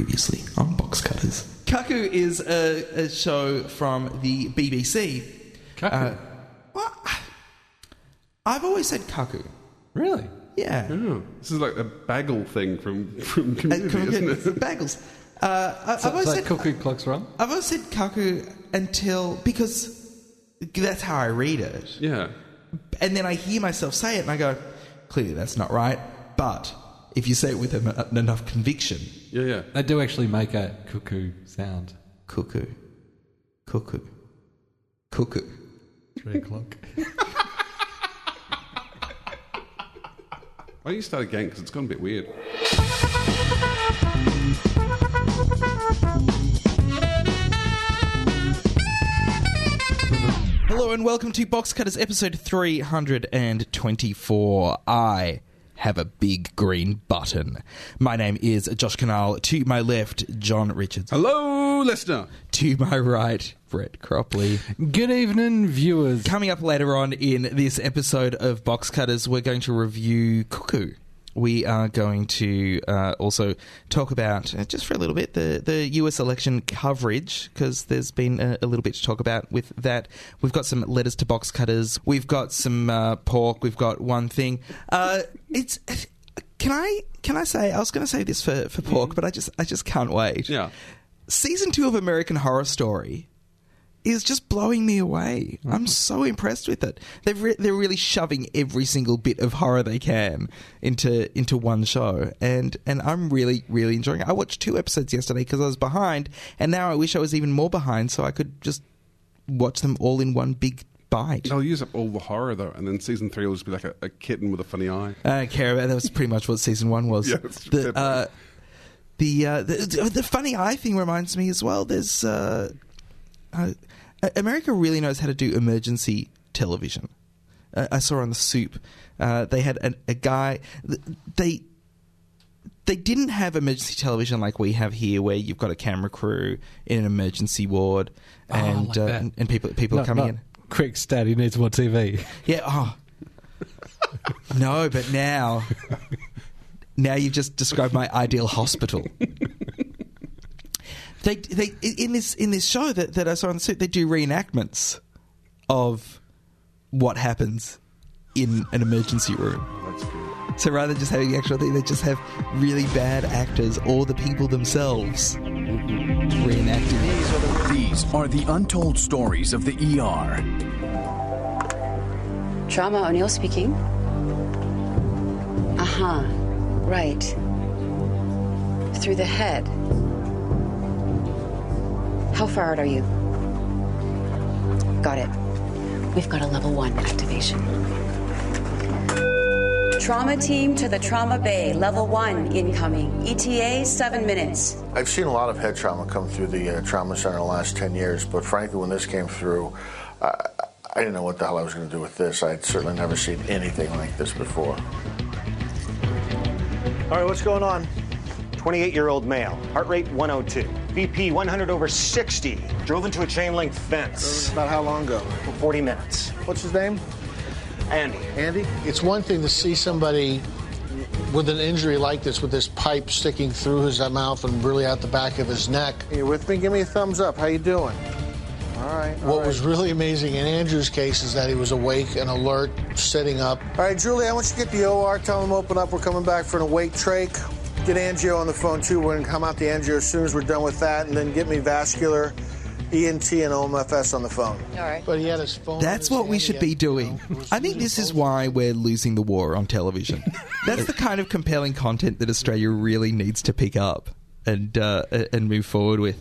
Previously on Box Cutters. Cuckoo is a, a show from the BBC. Cuckoo. Uh, well, I've always said cuckoo. really? Yeah. Oh, this is like a bagel thing from from Uh, Community, come isn't it? Bagels. Uh, I, So, I've always so said cuckoo clocks wrong? I've always said cuckoo until because that's how I read it, Yeah. and then I hear myself say it, and I go, clearly that's not right. But if you say it with en- uh, enough conviction, Yeah, yeah. They do actually make a cuckoo sound. cuckoo, cuckoo, cuckoo. Three o'clock. Why don't you start again? Because it's gone a bit weird. Hello and welcome to Box Cutters episode 324. I have a big green button. My name is Josh Kinal. To my left, John Richards. Hello, listener. To my right, Brett Cropley. Good evening, viewers. Coming up later on in this episode of Box Cutters, we're going to review Cuckoo. We are going to uh, also talk about, uh, just for a little bit, the, the US election coverage, because there's been a, a little bit to talk about with that. We've got some letters to box cutters. We've got some uh, pork. We've got one thing. Uh, it's. Can I can I say I was going to say this for, for pork, but I just I just can't wait. Yeah. Season two of American Horror Story is just blowing me away. I'm so impressed with it. They've re- they're really shoving every single bit of horror they can into into one show, and and I'm really really enjoying it. I watched two episodes yesterday because I was behind, and now I wish I was even more behind so I could just watch them all in one big bite. I'll use up all the horror though, and then season three will just be like a, a kitten with a funny eye. I don't care about that. Was pretty much what season one was. Yeah, the, uh, the, uh, the the funny eye thing reminds me as well. There's uh, uh, America really knows how to do emergency television. Uh, I saw on the Soup, uh, they had an, a guy. They they didn't have emergency television like we have here, where you've got a camera crew in an emergency ward, Oh, and like uh, and, and people people No, are coming no. in. Quick stat, he needs more TV. Yeah. Oh. no, but now, now you've just described my ideal hospital. They, they, in this in this show that, that I saw on the Soup, they do reenactments of what happens in an emergency room. That's good. So rather than just having the actual thing, they just have really bad actors or the people themselves reenacting. These are the untold stories of the ER. Trauma O'Neill speaking. Uh huh. Right. Through the head. How far out are you? Got it. We've got a level one activation. Trauma team to the trauma bay, level one incoming. ETA, seven minutes. I've seen a lot of head trauma come through the uh, trauma center in the last 10 years, but frankly, when this came through, I, I didn't know what the hell I was going to do with this. I'd certainly never seen anything like this before. All right, what's going on? 28 year old male, heart rate 102, BP 100 over 60, drove into a chain link fence. About how long ago? 40 minutes. What's his name? Andy, Andy? It's one thing to see somebody with an injury like this, with this pipe sticking through his mouth and really out the back of his neck. You with me? Give me a thumbs up. How you doing? All right. all What right. was really amazing in Andrew's case is that he was awake and alert, sitting up. All right, Julie, I want you to get the OR. Tell them open up. We're coming back for an awake trach. Get angio on the phone, too. We're going to come out the angio as soon as we're done with that, and then get me vascular, ENT, and OMFS on the phone. All right. But he had his phone. That's what we should be doing. know, it was I think this is why we're losing the war on television. That's the kind of compelling content that Australia really needs to pick up and uh, and move forward with.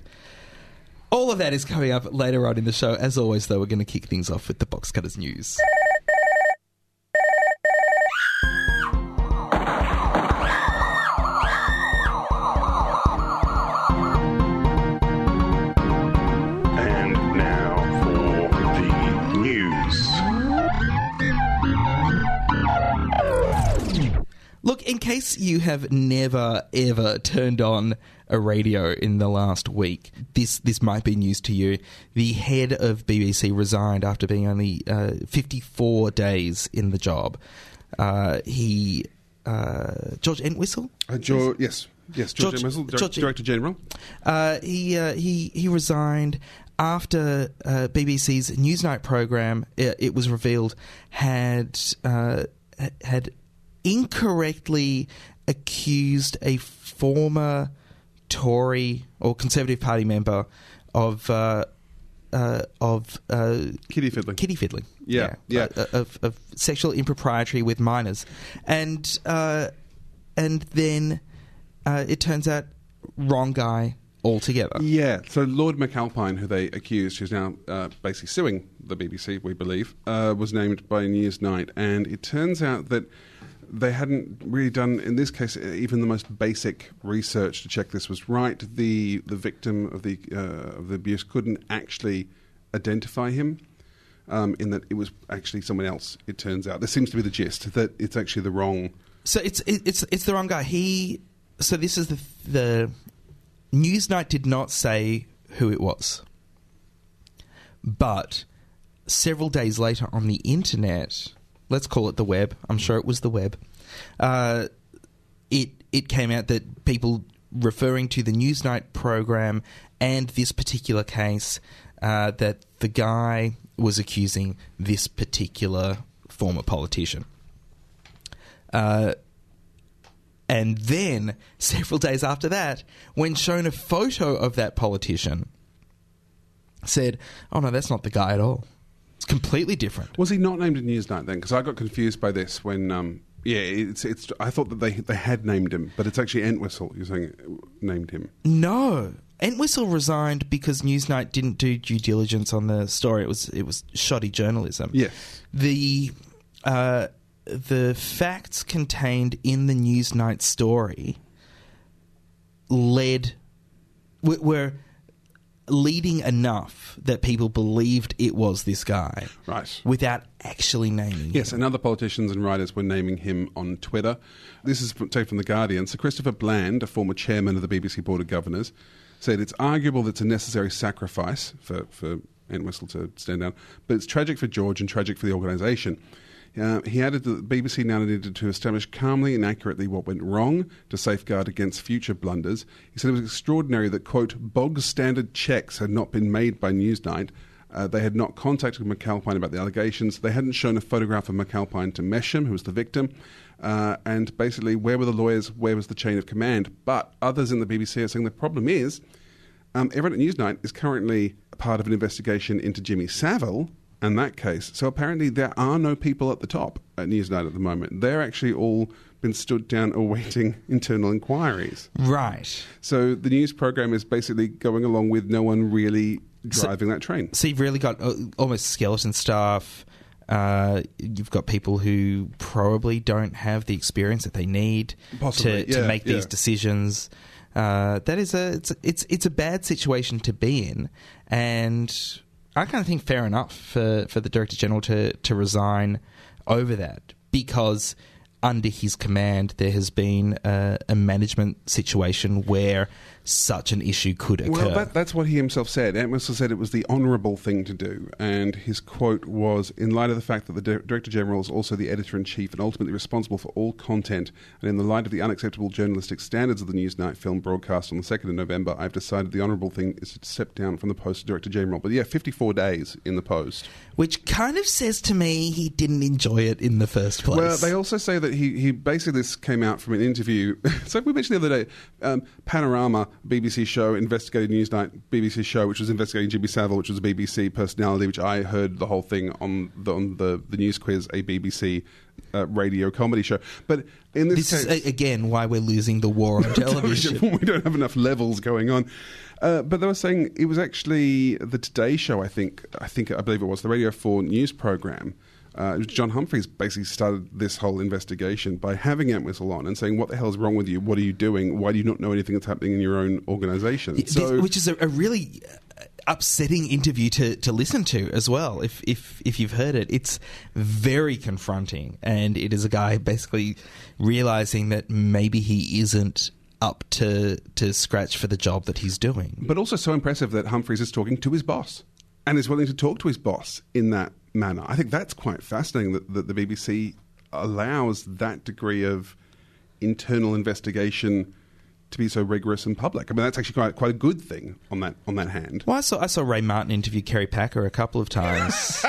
All of that is coming up later on in the show. As always, though, we're going to kick things off with the Box Cutters news. Case you have never ever turned on a radio in the last week, this this might be news to you. The head of BBC resigned after being only uh, 54 days in the job. Uh, he uh, George Entwistle. Uh, Joe, yes. Yes, George, Entwistle, Dir- George- Director General. Uh, he uh, he he resigned after uh, BBC's Newsnight program. It, it was revealed had uh, had incorrectly accused a former Tory or Conservative Party member of. Uh, uh, of uh, kitty fiddling. Kitty fiddling. Yeah, yeah. Uh, of, of sexual impropriety with minors, and uh, and then uh, it turns out wrong guy altogether. Yeah, so Lord McAlpine, who they accused, who's now uh, basically suing the BBC, we believe, uh, was named by Newsnight, and it turns out that they hadn't really done, in this case, even the most basic research to check this was right. The the victim of the uh, of the abuse couldn't actually identify him. Um, in that it was actually someone else. It turns out this seems to be the gist that it's actually the wrong. So it's it's it's the wrong guy. He so this is the the Newsnight did not say who it was, but several days later on the internet, let's call it the web. I'm sure it was the web. Uh, it it came out that people referring to the Newsnight program and this particular case uh, that the guy was accusing this particular former politician. Uh, and then, several days after that, when shown a photo of that politician, said, "Oh no, that's not the guy at all. It's completely different." Was he not named in Newsnight then? Because I got confused by this when. Um, yeah, it's it's. I thought that they they had named him, but it's actually Entwistle. You're saying named him. No, Entwistle resigned because Newsnight didn't do due diligence on the story. It was it was shoddy journalism. Yes. The uh, the facts contained in the Newsnight story led were, were leading enough that people believed it was this guy, Right. Without actually naming. Him. Yes, him. and other politicians and writers were naming him on Twitter. This is from, taken from The Guardian. Sir Christopher Bland, a former chairman of the BBC Board of Governors, said it's arguable that it's a necessary sacrifice for, for Entwistle to stand down, but it's tragic for George and tragic for the organisation. Uh, he added that the BBC now needed to establish calmly and accurately what went wrong to safeguard against future blunders. He said it was extraordinary that, quote, bog standard checks had not been made by Newsnight. Uh, they had not contacted McAlpine about the allegations. They hadn't shown a photograph of McAlpine to Messham, who was the victim. Uh, and basically, where were the lawyers? Where was the chain of command? But others in the BBC are saying the problem is um, everyone at Newsnight is currently part of an investigation into Jimmy Savile and that case. So apparently, there are no people at the top at Newsnight at the moment. They're actually all been stood down awaiting internal inquiries. Right. So the news program is basically going along with no one really driving that train. So you've really got uh, almost skeleton staff. Uh, you've got people who probably don't have the experience that they need Possibly, to, to yeah, make these decisions. Uh, that is a it's, it's it's a bad situation to be in, and I kind of think fair enough for, for the director general to to resign over that because under his command there has been a, a management situation where such an issue could occur. Well, that, that's what he himself said. Entwistle said it was the honourable thing to do, and his quote was In light of the fact that the Director General is also the editor in chief and ultimately responsible for all content, and in the light of the unacceptable journalistic standards of the Newsnight film broadcast on the 2nd of November, I've decided the honourable thing is to step down from the post of Director General. But yeah, 54 days in the post. which kind of says to me he didn't enjoy it in the first place. Well, they also say that he, he basically this came out from an interview. so we mentioned the other day, um, Panorama, BBC show, investigated Newsnight, BBC show, which was investigating Jimmy Savile, which was a BBC personality, which I heard the whole thing on the on the, the news quiz, a BBC uh, radio comedy show. But in this, this case, is a- again why we're losing the war on television. we don't have enough levels going on. Uh, but they were saying it was actually the Today Show. I think. I think. I believe it was the Radio Four news program. Uh, John Humphrys basically started this whole investigation by having Entwistle on and saying, "What the hell is wrong with you? What are you doing? Why do you not know anything that's happening in your own organisation?" So, which is a, a really uh, upsetting interview to, to listen to as well. If if if you've heard it, it's very confronting, and it is a guy basically realizing that maybe he isn't up to to scratch for the job that he's doing. but also so impressive that Humphrys is talking to his boss and is willing to talk to his boss in that manner. I think that's quite fascinating that, that the BBC allows that degree of internal investigation to be so rigorous and public. I mean, that's actually quite quite a good thing on that on that hand. Well, I saw I saw Ray Martin interview Kerry Packer a couple of times,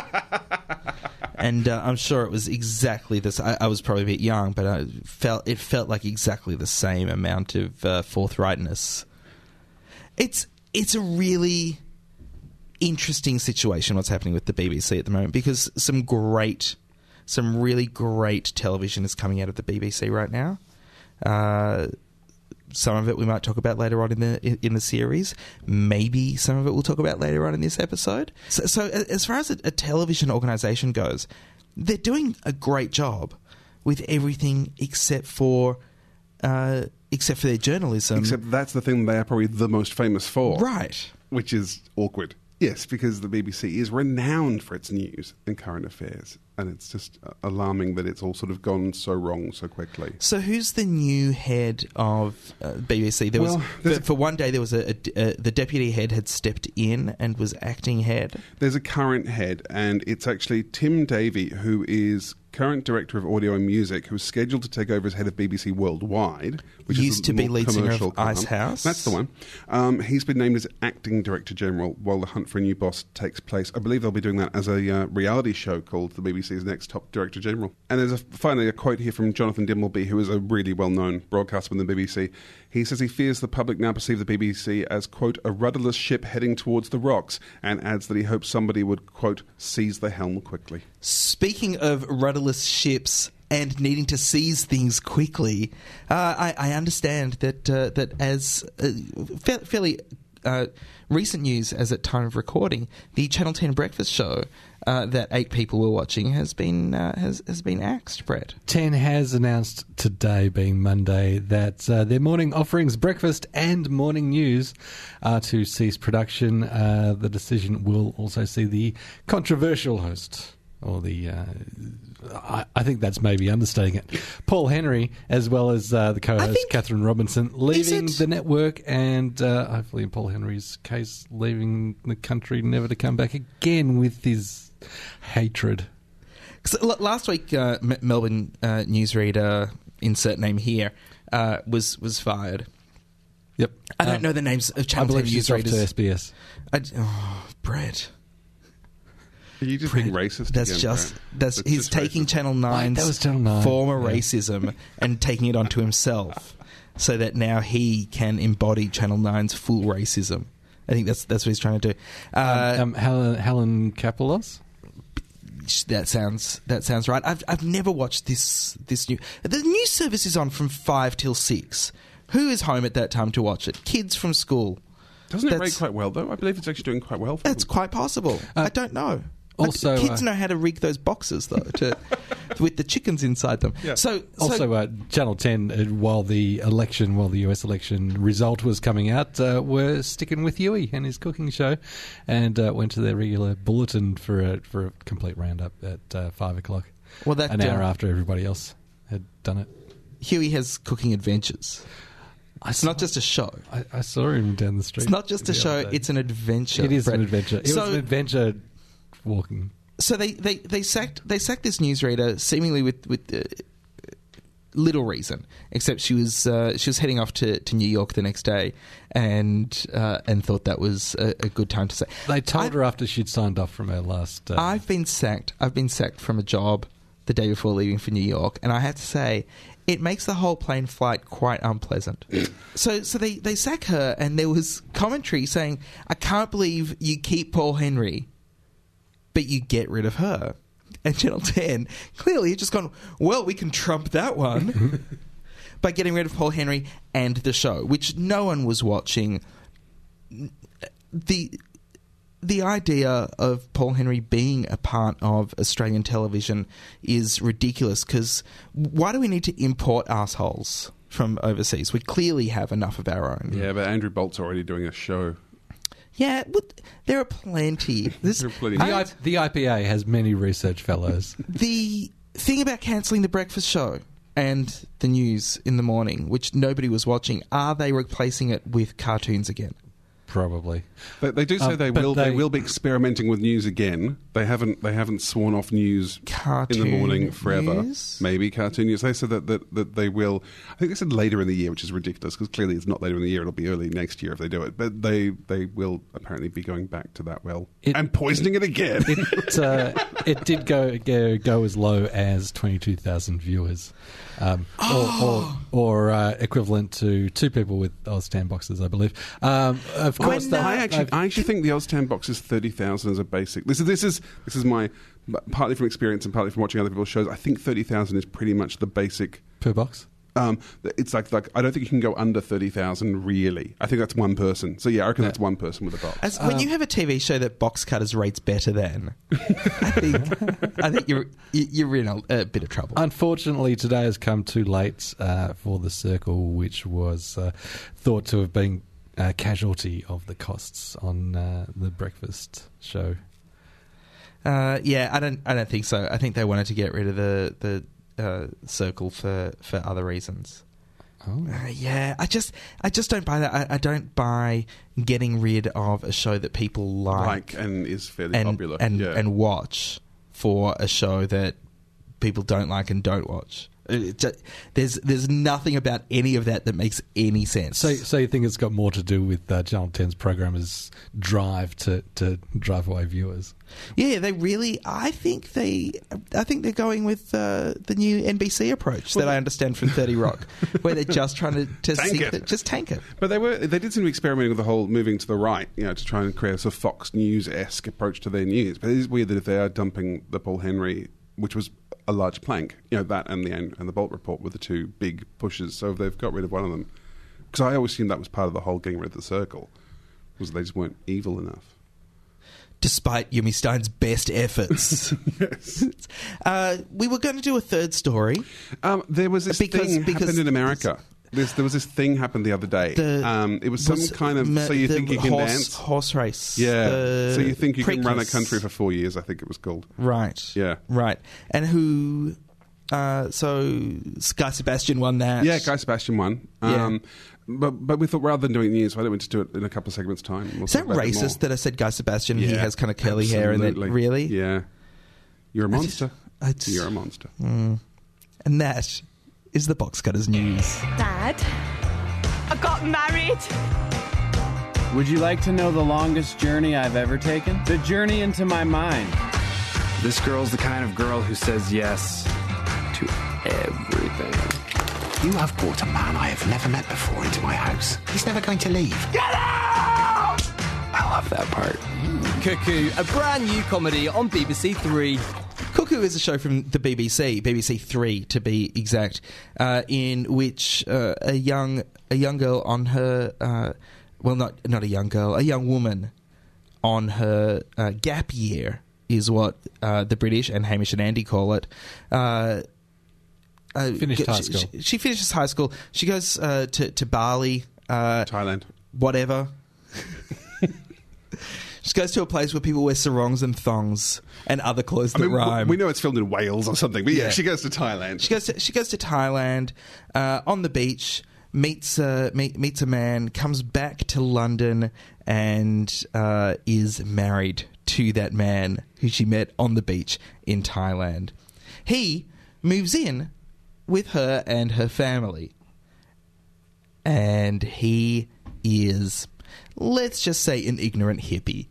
and uh, I'm sure it was exactly this. I, I was probably a bit young, but I felt it felt like exactly the same amount of uh, forthrightness. It's it's a really interesting situation what's happening with the BBC at the moment because some great, some really great television is coming out of the BBC right now. Uh, some of it we might talk about later on in the in the series. Maybe some of it we'll talk about later on in this episode. So, so as far as a, a television organization goes, they're doing a great job with everything except for uh, except for their journalism. Except that's the thing they are probably the most famous for, right? Which is awkward. Yes, because the BBC is renowned for its news and current affairs, and it's just uh, alarming that it's all sort of gone so wrong so quickly. So who's the new head of uh, BBC? There Well, was for, for one day there was a, a, a the deputy head had stepped in and was acting head. There's a current head, and it's actually Tim Davie, who is current director of audio and music, who's scheduled to take over as head of BBC Worldwide, which Used to be lead singer of commercial Ice. House. That's the one. Um, he's been named as acting director general while the hunt for a new boss takes place. I believe they'll be doing that as a uh, reality show called the BBC's Next Top Director General. And there's a, finally a quote here from Jonathan Dimbleby, who is a really well-known broadcaster within the BBC. He says he fears the public now perceive the BBC as quote a rudderless ship heading towards the rocks, and adds that he hopes somebody would quote seize the helm quickly. Speaking of rudderless ships and needing to seize things quickly, uh, I, I understand that uh, that as uh, fa- fairly uh, recent news, as at time of recording, the Channel Ten breakfast show uh, that eight people were watching has been uh, has has been axed. Brett. Ten has announced today, being Monday, that their morning offerings, breakfast and morning news, are to cease production. The decision will also see the controversial host. Or the, uh, I, I think that's maybe understating it. Paul Henry, as well as uh, the co-host think- Kathryn Robinson, leaving the network, and uh, hopefully, in Paul Henry's case, leaving the country, never to come back again with his hatred. last week, uh, M- Melbourne uh, newsreader, insert name here, uh, was was fired. Yep, I don't Um, know the names of Channel I believe 10 she's off to newsreaders. SBS. I, oh, Brett. Are you just being racist? That's again, just Brad? that's, That's he's just taking racist. Channel 9's that was Channel 9, former yeah. racism and taking it onto himself, so that now he can embody Channel 9's full racism. I think that's that's what he's trying to do. Uh, um, Helen, Helen Kapalos? that sounds that sounds right. I've I've never watched this this new the news service is on from five till six. Who is home at that time to watch it? Kids from school. Doesn't it rate quite well though? I believe it's actually doing quite well. For That's them. quite possible. I don't know. Also, kids uh, know how to rig those boxes though, to, with the chickens inside them. Yeah. So, so Also, uh, Channel 10, uh, while the election, while the US election result was coming out, uh, were sticking with Huey and his cooking show and uh, went to their regular bulletin for a, for a complete roundup at uh, 5 o'clock. Well, that, An hour after everybody else had done it. Huey has cooking adventures. It's not just a show. I, I saw him down the street. It's not just a show. It's an adventure. It is Brett. an adventure. It so, was an adventure walking. so they, they, they sacked they sacked this newsreader seemingly with with uh, little reason, except she was uh, she was heading off to, to New York the next day, and uh, and thought that was a, a good time to say. They told I- her after she'd signed off from her last. Uh, I've been sacked. I've been sacked from a job the day before leaving for New York, and I have to say, it makes the whole plane flight quite unpleasant. so, so they they sack her, and there was commentary saying, "I can't believe you keep Paul Henry, but you get rid of her." And Channel Ten clearly had just gone, "Well, we can trump that one." By getting rid of Paul Henry and the show, which no one was watching, the the idea of Paul Henry being a part of Australian television is ridiculous because why do we need to import assholes from overseas? We clearly have enough of our own. Yeah, but Andrew Bolt's already doing a show. Yeah, but there are plenty. This, There are plenty. the, I- I, the IPA has many research fellows. the thing about cancelling the breakfast show and the news in the morning, which nobody was watching, are they replacing it with cartoons again? Probably. They, they do say Um, they will. They, they- will be experimenting with news again. They haven't. They haven't sworn off news in the morning forever. news? Maybe cartoon news. They said that, that that they will. I think they said later in the year, which is ridiculous because clearly it's not later in the year. It'll be early next year if they do it. But they they will apparently be going back to that well It- and poisoning it again. It, uh, it did go, go go as low as twenty two thousand viewers, um, or, or, or uh, equivalent to two people with OzTAM boxes, I believe. Um, of course, When, uh, I actually, they've- I actually think the OzTAM box is thirty thousand as a basic. This is this is this is my partly from experience and partly from watching other people's shows. I think thirty thousand is pretty much the basic. per box. Um, it's like like I don't think you can go under thirty thousand. Really, I think that's one person. So yeah, I reckon that's one person with a box. As, when you have a TV show that box cutters rates better than, I think I think you're you- you're in a, a bit of trouble. Unfortunately, today has come too late uh, for the circle, which was uh, thought to have been a casualty of the costs on uh, the breakfast show. Uh, yeah, I don't I don't think so. I think they wanted to get rid of the the uh, circle for for other reasons. Oh. Uh, yeah, I just I just don't buy that. I, I don't buy getting rid of a show that people like and is fairly and popular. and yeah. and watch for a show that people don't like and don't watch. It ju- there's there's nothing about any of that that makes any sense. So, so you think it's got more to do with uh, Channel 10's programmers' drive to, to drive away viewers? yeah, they really. I think they. I think they're going with uh, the new NBC approach that I understand from Thirty Rock, where they're just trying to, to Tank sink it. the- just tank it. But they were they did seem to be experimenting with the whole moving to the right, you know, to try and create a sort of Fox News esque approach to their news. But it is weird that if they are dumping the Paul Henry, which was a large plank, you know, that and the and the Bolt report were the two big pushes. So if they've got rid of one of them, because I always assumed that was part of the whole getting rid of the circle, was they just weren't evil enough. Despite Yumi Stynes' best efforts, yes. uh, we were going to do a third story. Um, there was this Because- thing because- happened in America. There was this thing happened the other day. The- um, it was some was kind of so you think you can horse, dance. horse race. Yeah. the So you think you can run a country for four years? I think it was called. Right. Yeah. Right. And who? Uh, so Guy Sebastian won that. Yeah, Guy Sebastian won. Yeah. Um, but but we thought rather than doing news, why don't we just do it in a couple of segments' time? We'll Is that racist that I said Guy Sebastian? He has kind of curly hair and absolutely. that really. Yeah. You're a I just- monster. I just- You're a monster. Mm. And that is the box cutters news. Dad, I got married. Would you like to know the longest journey I've ever taken? The journey into my mind. This girl's the kind of girl who says yes to everything. You have brought a man I have never met before into my house. He's never going to leave. Get out! I love that part. Cuckoo, a brand new comedy on BBC Three. Cuckoo is a show from the BBC, BBC Three to be exact, uh, in which uh, a young a young girl on her uh, well not not a young girl a young woman on her uh, gap year is what uh, the British and Hamish and Andy call it. Uh, Finished she- high school. She, she finishes high school. She goes uh, to to Bali, uh, Thailand, whatever. She goes to a place where people wear sarongs and thongs and other clothes I that mean, rhyme. we know it's filmed in Wales or something, but yeah, Yeah. she goes to Thailand. She goes to she goes to Thailand uh, on the beach, meets uh, meet, meets a man, comes back to London, and uh, is married to that man who she met on the beach in Thailand. He moves in with her and her family, and he is, let's just say, an ignorant hippie.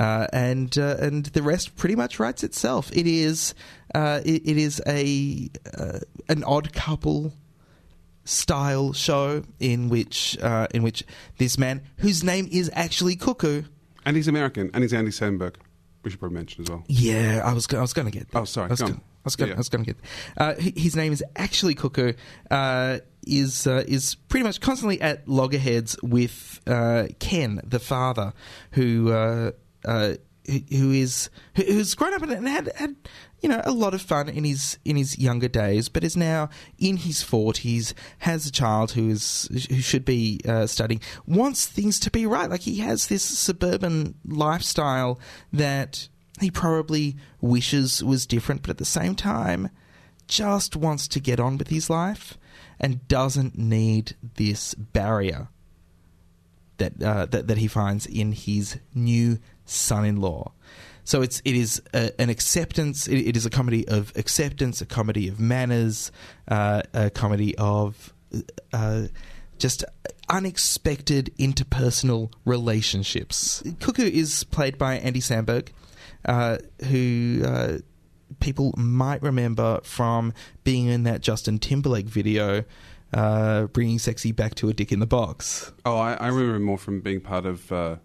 Uh, and uh, and the rest pretty much writes itself. It is uh, it, it is a uh, an odd couple style show in which uh, in which this man whose name is actually Cuckoo. And he's American, and he's Andy Samberg. We should probably mention as well. Yeah, I was go- I was going to get. That. Oh, sorry, I was go I was going Yeah. I was going to get. Uh, his name is actually Cuckoo. Uh, is uh, is pretty much constantly at loggerheads with uh, Ken, the father, who. Uh, who who is who- who's grown up and had had you know a lot of fun in his in his younger days, but is now in his forties, has a child who is who should be uh, studying, wants things to be right. Like he has this suburban lifestyle that he probably wishes was different, but at the same time, just wants to get on with his life and doesn't need this barrier that uh, that that he finds in his new son-in-law. So it's it is a, an acceptance. It, it is a comedy of acceptance, a comedy of manners, uh, a comedy of uh, just unexpected interpersonal relationships. Cuckoo is played by Andy Samberg, uh, who uh, people might remember from being in that Justin Timberlake video, uh, bringing sexy back to a dick in the box. Oh, I, I remember more from being part of uh,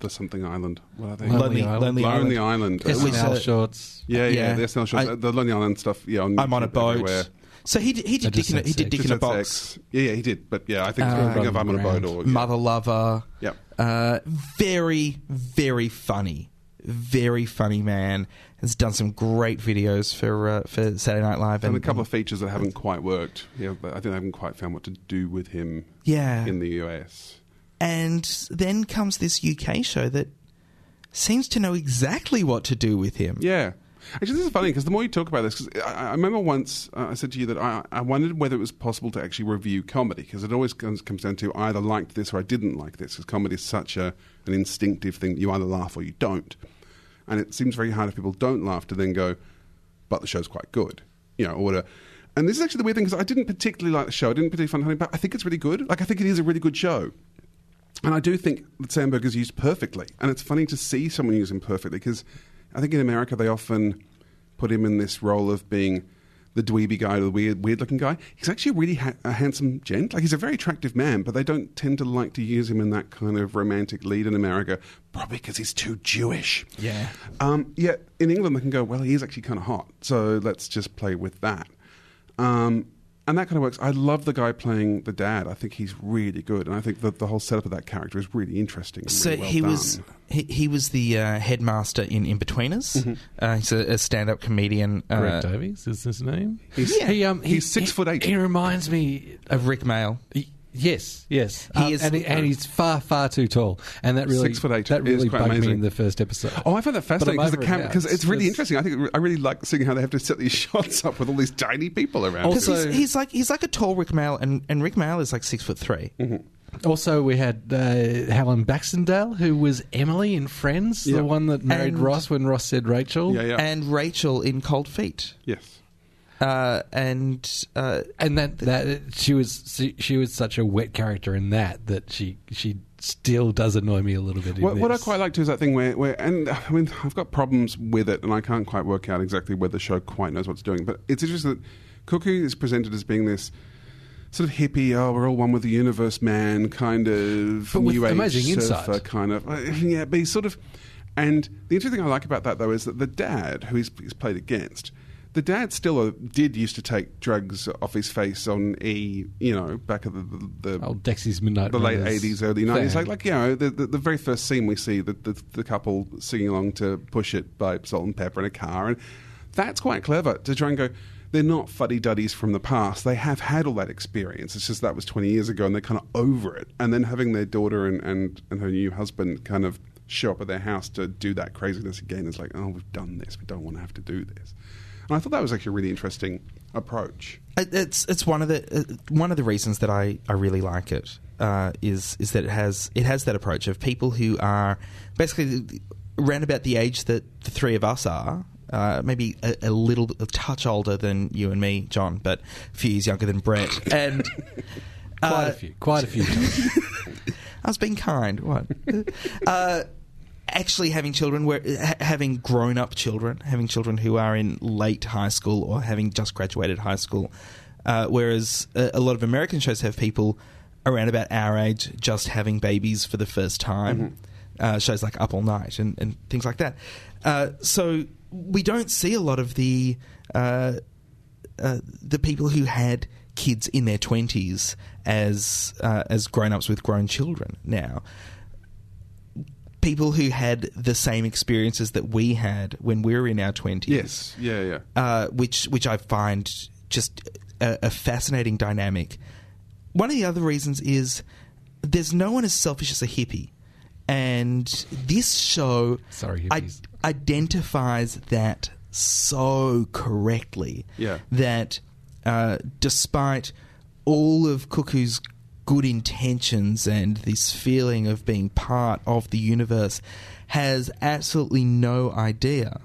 the something island. What are they? Lonely- Lonely Lonely Island. Island. It was, SNL uh, shorts. Yeah, yeah, Yeah. the SNL shows, I- the Lonely Island stuff. Yeah, on I'm on a YouTube boat. everywhere. So he did, he did dick just in a, he said did dick in a Just box. sex. Yeah, yeah, he did. But yeah, I think, Uh, I think of I'm on a boat or yeah. Mother lover. Yep. Uh, very, very funny. Very funny man. Has done some great videos for uh, for Saturday Night Live. And a couple of features that haven't quite worked. Yeah, but I think they haven't quite found what to do with him. Yeah. in the US. And then comes this UK show that seems to know exactly what to do with him. Yeah. Actually, this is funny because the more you talk about this, because I, I remember once uh, I said to you that I, I wondered whether it was possible to actually review comedy because it always comes, comes down to either liked this or I didn't like this because comedy is such a, an instinctive thing you either laugh or you don't. And it seems very hard if people don't laugh to then go, but the show's quite good, you know, or. And this is actually the weird thing because I didn't particularly like the show. I didn't particularly find it funny, but I think it's really good. Like, I think it is a really good show. And I do think that Samberg is used perfectly. And it's funny to see someone use him perfectly because I think in America they often put him in this role of being the dweeby guy, the weird, weird looking guy. He's actually a really ha- a handsome gent. Like he's a very attractive man, but they don't tend to like to use him in that kind of romantic lead in America, probably because he's too Jewish. Yeah. Um, yet in England they can go, well, he is actually kind of hot, so let's just play with that. Um, and that kind of works. I love the guy playing the dad. I think he's really good, and I think that the whole setup of that character is really interesting. And So really well he done. was he, he was the uh, headmaster in Inbetweeners. Mm-hmm. Uh, he's a, a stand-up comedian. Uh, Greg Davies is his name. He's- he, um, he, he's six he- foot eight. He reminds me of Rik Mayall. He- yes, yes. He Um, is- and, he, and he's far, far too tall, and that really Six foot eight. That really quite bugged me in the first episode. Oh, I find that fascinating because the over it camera because it's really It's- interesting. I think I really like seeing how they have to set these shots up with all these tiny people around. Because Also- he's, he's like he's like a tall Rik Mayall, and, and Rik Mayall is like six foot 3 Mm-hmm. Also, we had uh, Helen Baxendale, who was Emily in Friends, Yeah. the one that married And- Ross when Ross said Rachel. yeah, yeah, and Rachel in Cold Feet. yes. Uh, and uh, and that that she was she, she was such a wet character in that that she she still does annoy me a little bit. In What, what I quite like too is that thing where, where, and I mean, I've got problems with it, and I can't quite work out exactly where the show quite knows what it's doing. But it's interesting that Cuckoo is presented as being this sort of hippie, oh, we're all one with the universe, man, kind of But with new age amazing surfer, insight. kind of. uh, Yeah, but he's sort of. And the interesting thing I like about that though is that the dad, who he's, he's played against. The dad still uh, did used to take drugs off his face on E, you know, back at the, the, the Oh, Dexy's Midnight the late eighties, early nineties. Like, like you know, the, the the very first scene we see the, the the couple singing along to "Push It" by Salt-N-Pepa in a car, and that's quite clever to try and go. They're not fuddy duddies from the past. They have had all that experience. It's just that was twenty years ago, and they're kind of over it. And then having their daughter and and, and her new husband kind of show up at their house to do that craziness again is like, oh, we've done this. We don't want to have to do this. And I thought that was actually a really interesting approach. It's it's one of the uh, one of the reasons that I, I really like it uh, is is that it has it has that approach of people who are basically around about the age that the three of us are. Uh, maybe a, a little a touch older than you and me, John, but a few years younger than Brett. And quite uh, a few, quite a few. I was being kind. What? uh, actually, having children, where ha- having grown up children, having children who are in late high school or having just graduated high school, uh, whereas a, a lot of American shows have people around about our age just having babies for the first time. Uh, shows like Up All Night and, and things like that. Uh, so we don't see a lot of the uh, uh, the people who had kids in their twenties as uh, as grown ups with grown children now. People who had the same experiences that we had when we were in our twenties, Yes, yeah, yeah. uh, which which I find just a, a fascinating dynamic. One of the other reasons is there's no one as selfish as a hippie, and this show Sorry, I- identifies that so correctly. Yeah. that uh, despite all of Cuckoo's good intentions and this feeling of being part of the universe has absolutely no idea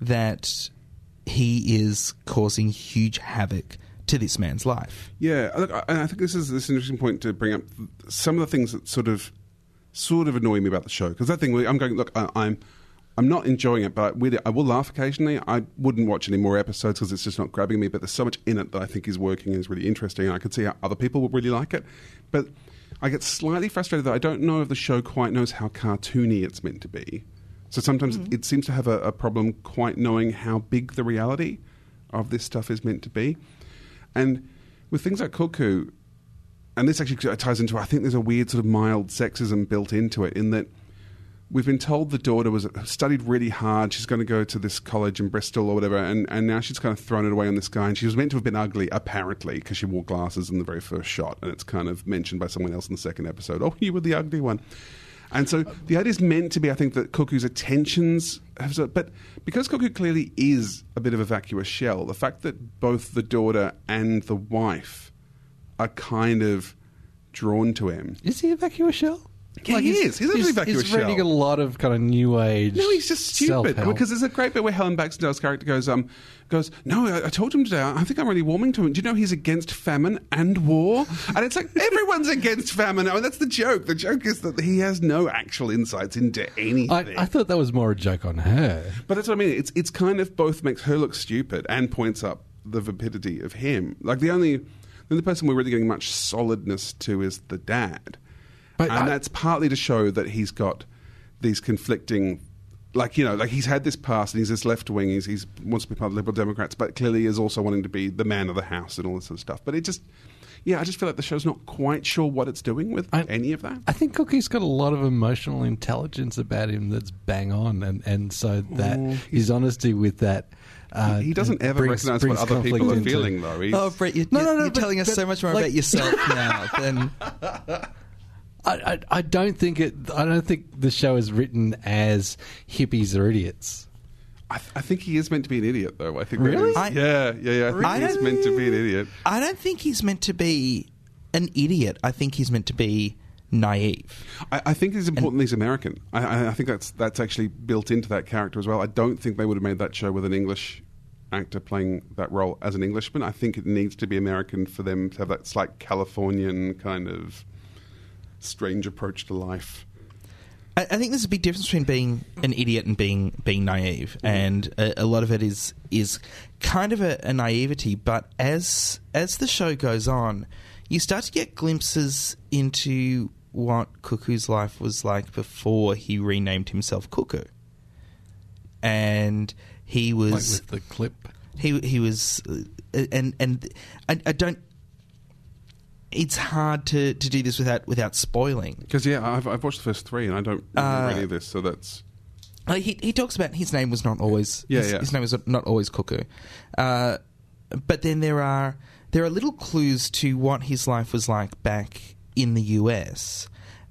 that he is causing huge havoc to this man's life. Yeah, look, I, I think this is this interesting point to bring up. Some of the things that sort of sort of annoy me about the show because that thing I'm going look I, I'm I'm not enjoying it, but with it, I will laugh occasionally. I wouldn't watch any more episodes because it's just not grabbing me. But there's so much in it that I think is working and is really interesting, and I could see how other people would really like it. But I get slightly frustrated that I don't know if the show quite knows how cartoony it's meant to be. So sometimes Mm-hmm. it seems to have a, a problem quite knowing how big the reality of this stuff is meant to be. And with things like Cuckoo, and this actually ties into, I think there's a weird sort of mild sexism built into it in that we've been told the daughter was studied really hard. She's going to go to this college in Bristol or whatever, and, and now she's kind of thrown it away on this guy. And she was meant to have been ugly, apparently, because she wore glasses in the very first shot, and it's kind of mentioned by someone else in the second episode. Oh, you were the ugly one. And so the idea is meant to be, I think, that Cuckoo's attentions have, but because Cuckoo clearly is a bit of a vacuous shell, the fact that both the daughter and the wife are kind of drawn to him. Is he a vacuous shell? Yeah, he is. He's actually a vacuous he's reading shell. a lot of kind of new age. No, he's just stupid. self-help. Because there's a great bit where Helen Baxendale's character goes, um, goes, no, I, I told him today. I think I'm really warming to him. Do you know he's against famine and war? And it's like everyone's against famine. I mean, that's the joke. The joke is that he has no actual insights into anything. I, I thought that was more a joke on her. But that's what I mean. It's it's kind of both makes her look stupid and points up the vapidity of him. Like the only the only person we're really getting much solidness to is the dad, But and I- that's partly to show that he's got these conflicting. Like you know, like he's had this past, and he's this left wing. He's he's wants to be part of the Liberal Democrats, but clearly is also wanting to be the man of the house and all this sort of stuff. But it just, yeah, I just feel like the show's not quite sure what it's doing with any of that. I think Cookie's got a lot of emotional intelligence about him that's bang on, and, and so that Oh, his honesty with that. Uh, He- he doesn't ever brings- recognise what other people are into- feeling, though. He's- Oh, Brett, you're, No, no, no, you're but- telling us but, so much more like- about yourself now than. I, I, I don't think it. I don't think the show is written as hippies are idiots. I, th- I think he is meant to be an idiot, though. I think Really? That is, I- yeah, yeah, yeah. I think I he's meant to be an idiot. I don't think he's meant to be an idiot. I think he's meant to be naive. I, I think it's important that he's American. I, I, I think that's that's actually built into that character as well. I don't think they would have made that show with an English actor playing that role as an Englishman. I think it needs to be American for them to have that slight Californian kind of strange approach to life. I, I think there's a big difference between being an idiot and being being naive, and a, a lot of it is is kind of a, a naivety. But as as the show goes on, you start to get glimpses into what Cuckoo's life was like before he renamed himself Cuckoo, and he was Like with the clip. he he was, uh, and and I, I don't. It's hard to, to do this without without spoiling. Because yeah, I've, I've watched the first three and I don't remember Uh, any of this, so that's Like he he talks about his name was not always Yeah, his, yeah. his name was not always Cuckoo, uh, but then there are there are little clues to what his life was like back in the US,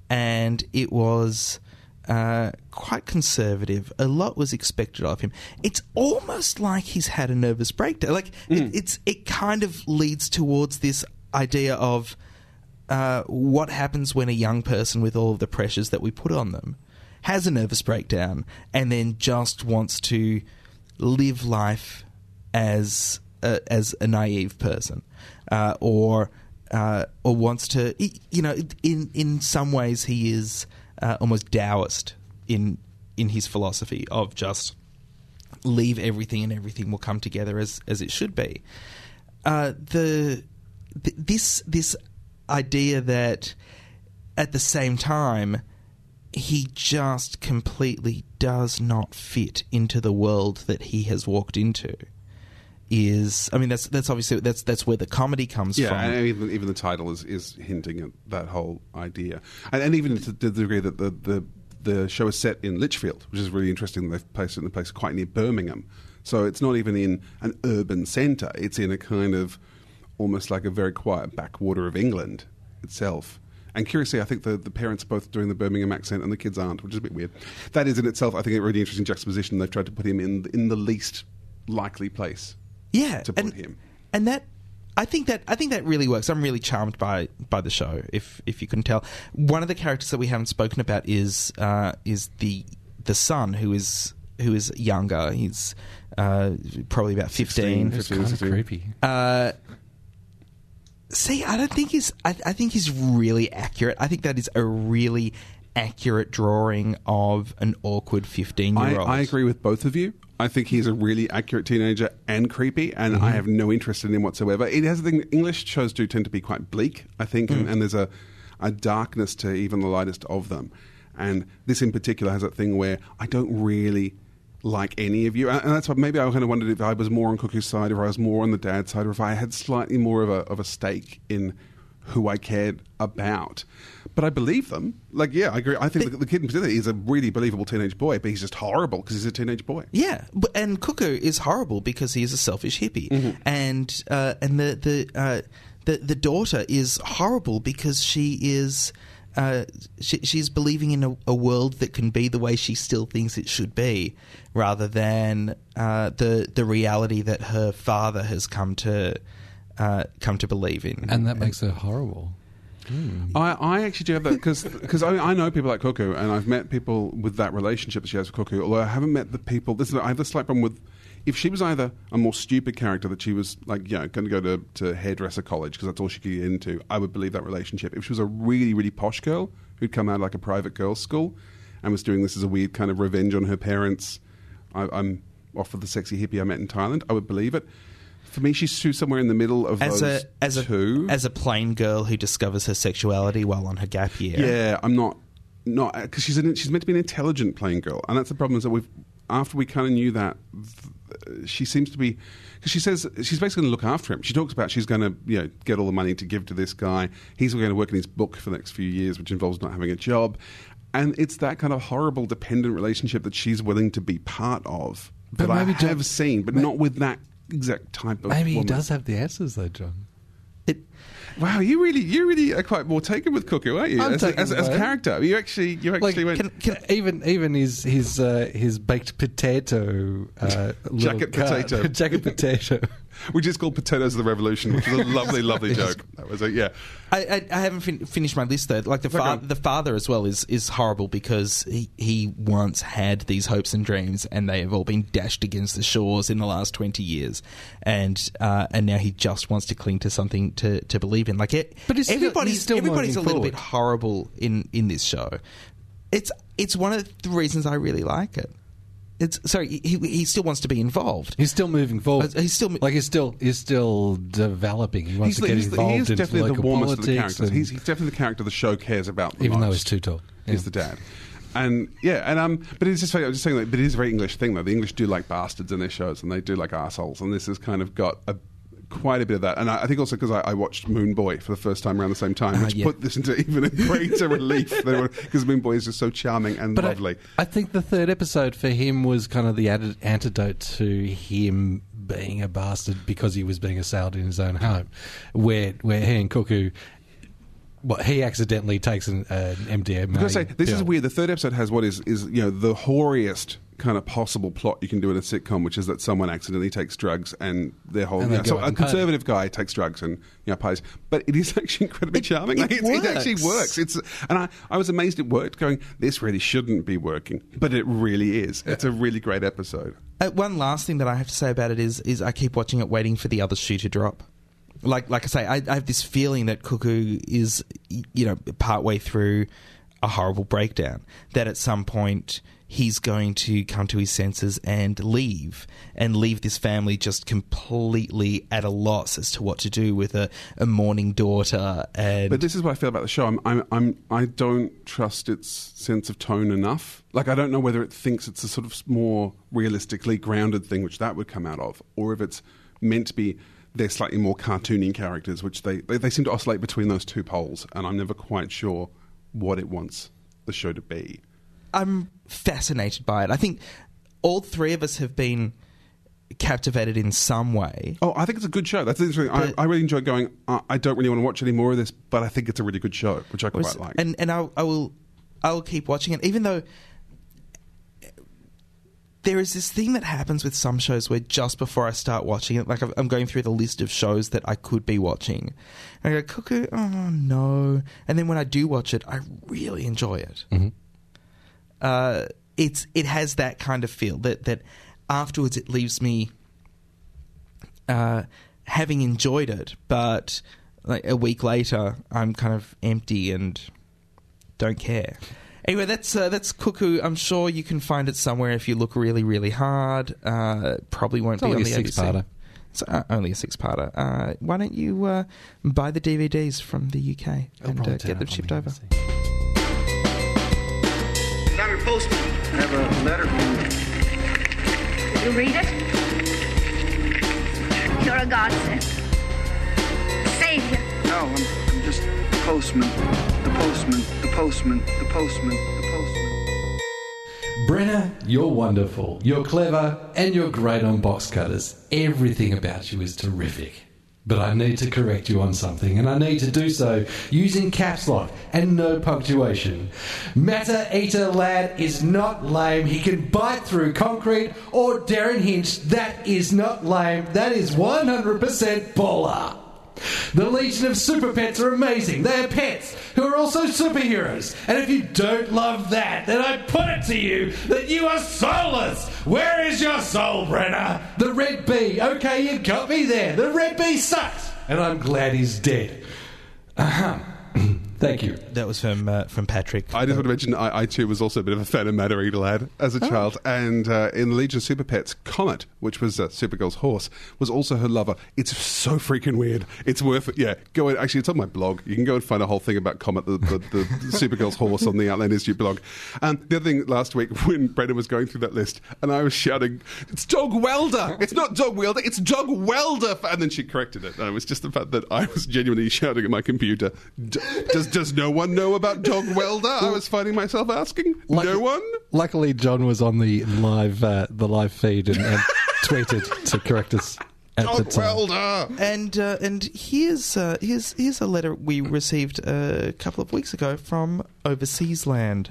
and it was uh, quite conservative. A lot was expected of him. It's almost like he's had a nervous breakdown. Like it, it's it kind of leads towards this idea of uh, what happens when a young person with all of the pressures that we put on them has a nervous breakdown and then just wants to live life as a, as a naive person uh, or uh, or wants to you know in in some ways he is uh, almost Taoist in in his philosophy of just leave everything and everything will come together as as it should be. Uh, the th- this this idea that at the same time he just completely does not fit into the world that he has walked into is I mean that's that's obviously that's that's where the comedy comes yeah, from. and even even the title is, is hinting at that whole idea, and, and even to the degree that the, the the show is set in Lichfield, which is really interesting. They've placed it in a place quite near Birmingham, so it's not even in an urban centre. It's in a kind of almost like a very quiet backwater of England itself. And curiously, I think the, the parents are both doing the Birmingham accent and the kids aren't, which is a bit weird. That is in itself, I think, a really interesting juxtaposition. They've tried to put him in in the least likely place yeah, to put and, him. and that I think that I think that really works. I'm really charmed by by the show. If if you couldn't tell, one of the characters that we haven't spoken about is uh, is the the son who is who is younger. He's uh, probably about 15. 16, It's kind of creepy. Uh, see, I don't think he's. I, I think he's really accurate. I think that is a really accurate drawing of an awkward 15 year old. I agree with both of you. I think he's a really accurate teenager and creepy, and Mm-hmm. I have no interest in him whatsoever. It has the thing. English shows do tend to be quite bleak, I think, and, Mm. and there's a, a darkness to even the lightest of them. And this in particular has that thing where I don't really like any of you, and that's what maybe I kind of wondered if I was more on Cuckoo's side, or I was more on the dad's side, or if I had slightly more of a of a stake in who I cared about. But I believe them. Like, yeah, I agree. I think the, the kid in particular is a really believable teenage boy, but he's just horrible because he's a teenage boy. Yeah, but, and Cuckoo is horrible because he is a selfish hippie, Mm-hmm. and uh, and the the, uh, the the daughter is horrible because she is. Uh, she, she's believing in a, a world that can be the way she still thinks it should be, rather than uh, the the reality that her father has come to uh, come to believe in. And that makes her horrible. I, I actually do have that because I, I know people like Cuckoo, and I've met people with that relationship that she has with Cuckoo. Although I haven't met the people. This is, I have a slight problem with if she was either a more stupid character that she was like, you know, going to go to, to hairdresser college because that's all she could get into. I would believe that relationship. If she was a really really posh girl who'd come out of like a private girls' school and was doing this as a weird kind of revenge on her parents, I, I'm off with the sexy hippie I met in Thailand. I would believe it. For me, she's somewhere in the middle of as those a as a two. as a plain girl who discovers her sexuality while on her gap year. Yeah, I'm not not because she's an, she's meant to be an intelligent plain girl, and that's the problem is that we've after we kind of knew that th- she seems to be because she says she's basically going to look after him. She talks about she's going to you know get all the money to give to this guy. He's going to work in his book for the next few years, which involves not having a job, and it's that kind of horrible dependent relationship that she's willing to be part of. But that I have John- seen, but ma- not with that exact type of. Maybe he does have the answers, though, John. Wow, you really, you really are quite more taken with Cuckoo, aren't you? I'm as, as, as character, you actually, you Like, actually went. even even his his uh, his baked potato uh, Jacket potato. jacket potato. Which is called Potatoes of the Revolution, which is a lovely, lovely joke. That was a yeah. I, I, I haven't fin- finished my list though. Like the Okay. the father as well is is horrible because he he once had these hopes and dreams, and they have all been dashed against the shores in the last twenty years, and uh, and now he just wants to cling to something to, to believe in. Like it, But he's still- everybody's he's still everybody's a little forward. bit horrible in in this show. It's it's one of the reasons I really like it. It's sorry, he he still wants to be involved. He's still moving forward. He's still like he's still he's still developing. He wants He's, to get he's, involved he is into definitely the local warmest of the politics. characters. and- He's, he's definitely the character the show cares about. The even though he's too tall. He's the dad. And yeah, and um, but it's just funny. I was just saying that, but it is a very English thing though. The English do like bastards in their shows, and they do like assholes, and this has kind of got a quite a bit of that. And I, I think also because I, I watched Moon Boy for the first time around the same time, Ah, which yeah. put this into even a greater relief. Because Moon Boy is just so charming and But lovely. I, think the third episode for him was kind of the antidote to him being a bastard because he was being assailed in his own home, where where he and Cuckoo. Well, he accidentally takes an, uh, MDMA. I'm going to say this is weird. The third episode has what is is you know the hoariest kind of possible plot you can do in a sitcom, which is that someone accidentally takes drugs and their whole And so a conservative guy takes drugs and you know parties. But it is actually incredibly charming. it Like, it, it actually works. It's and I, I was amazed it worked. Going this really shouldn't be working, but it really is. It's a really great episode. Uh, one last thing that I have to say about it is is I keep watching it, waiting for the other shoe to drop. Like like I say, I, I have this feeling that Cuckoo is you know partway through a horrible breakdown. That at some point he's going to come to his senses and leave and leave this family just completely at a loss as to what to do with a, a mourning daughter and But this is what I feel about the show. I'm, I'm, I'm, I don't trust its sense of tone enough. Like, I don't know whether it thinks it's a sort of more realistically grounded thing, which that would come out of, or if it's meant to be they're slightly more cartoony characters, which they, they, they seem to oscillate between those two poles, and I'm never quite sure what it wants the show to be. I'm fascinated by it. I think all three of us have been captivated in some way. Oh, I think it's a good show. That's interesting. I, I really enjoy going. Uh, I don't really want to watch any more of this, but I think it's a really good show, which I quite Was- like. And and I, I will I will keep watching it, even though there is this thing that happens with some shows where just before I start watching it, like I've- I'm going through the list of shows that I could be watching, and I go, Cuckoo, oh no. And then when I do watch it, I really enjoy it. Mhm. Uh, it's it has that kind of feel that that afterwards it leaves me uh, having enjoyed it, but like a week later, I'm kind of empty and don't care. Anyway, that's uh, that's Cuckoo. I'm sure you can find it somewhere if you look really, really hard. Uh, probably won't It's be only on a the ABC. six-parter. It's uh, only a six-parter. Uh, why don't you uh, buy the DVDs from the UK and probably uh, get them shipped over? I'm postman. I have a letter from Did you read it? You're a godsend. Savior. No, I'm, I'm just the postman. The postman. The postman. The postman. The postman. Brenna, you're wonderful. You're clever and you're great on box cutters. Everything about you is terrific. But I need to correct you on something, and I need to do so using caps lock and no punctuation. Matter Eater Lad is not lame. He can bite through concrete or Derryn Hinch. That is not lame. That is 100% baller. The Legion of Super Pets are amazing. They are pets who are also superheroes. And if you don't love that, then I put it to you that you are soulless. Where is your soul, Brenna? The Red Bee. Okay, you got me there. The Red Bee sucks. And I'm glad he's dead. Uh-huh. Thank you. That was from uh, from Patrick. I just want to mention I, I too was also a bit of a fan of Matter Eater Lad as a child, and uh, in the Legion of Super Pets, Comet, which was uh, Supergirl's horse, was also her lover. It's so freaking weird. It's worth it. Yeah, go in. Actually, it's on my blog. You can go and find a whole thing about Comet, the, the, the Supergirl's horse, on the Outland Institute blog. Um, the other thing last week when Brendan was going through that list, and I was shouting, "It's Dog Welder! It's not Dog Welder! It's Dog Welder!" And then she corrected it, and it was just the fact that I was genuinely shouting at my computer. D- does does no one know about Dog Welder? I was finding myself asking. no one. Luckily, John was on the live uh, the live feed and, and tweeted to correct us at the time. Welder. And uh, and here's uh, here's here's a letter we received a couple of weeks ago from overseas land.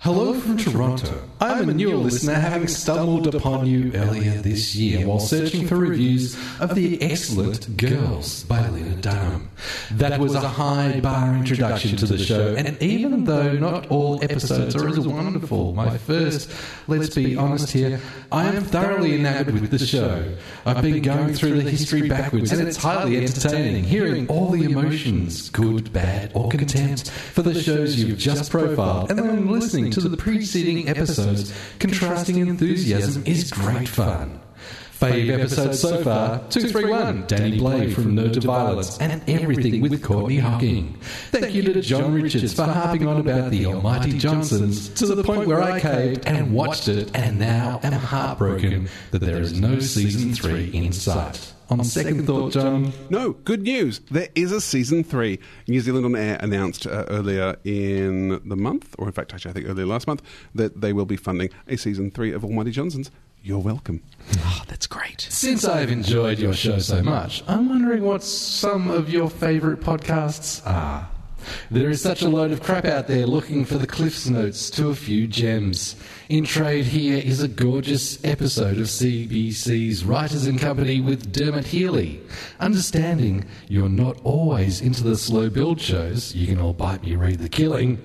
Hello from Toronto. I'm a newer listener having stumbled upon you earlier this year while searching for reviews of the excellent Girls by Lena Dunham. That was a high bar introduction to the show, and even though not all episodes are as wonderful, my first, let's be honest here, I am thoroughly enamored with the show. I've been going through the history backwards, and it's highly entertaining hearing all the emotions, good, bad, or contempt, for the shows you've just profiled, and then listening to the preceding episodes, contrasting enthusiasm is great fun. Fave episode so far 231, Danny Blay from No to Violence, and everything with Courtney Hocking. Thank you to John Richards for harping on about the Almighty Johnsons to the point where I caved and watched it, and now am heartbroken that there is no season 3 in sight. On second thought, John, No, good news. There is a season three. New Zealand on Air announced uh, earlier in the month, or in fact, actually, I think earlier last month, that they will be funding a season three of Almighty Johnsons. You're welcome. Oh, that's great. Since I've enjoyed your show so much, I'm wondering what some of your favourite podcasts are. There is such a load of crap out there looking for the Cliff's Notes to a few gems. In trade here is a gorgeous episode of CBC's Writers and Company with Dermot Healy. Understanding you're not always into the slow build shows, you can all bite me, read the killing.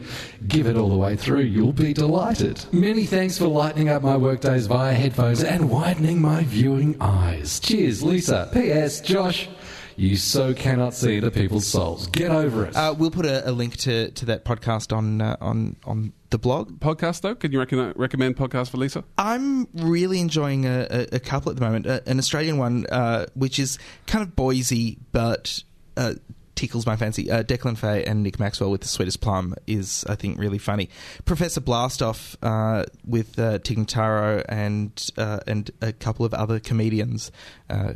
Give it all the way through, you'll be delighted. Many thanks for lightening up my workdays via headphones and widening my viewing eyes. Cheers, Lisa. P.S. Josh. You so cannot see into people's souls. Get over it. Uh, we'll put a, a link to, to that podcast on uh, on on the blog. Podcast, though? Can you reckon, recommend podcast for Lisa? I'm really enjoying a, a, a couple at the moment. Uh, an Australian one, uh, which is kind of Boise, but uh, tickles my fancy. Uh, Declan Fay and Nick Maxwell with The Sweetest Plum is, I think, really funny. Professor Blastoff uh, with uh, Tig Notaro and, uh, and a couple of other comedians uh,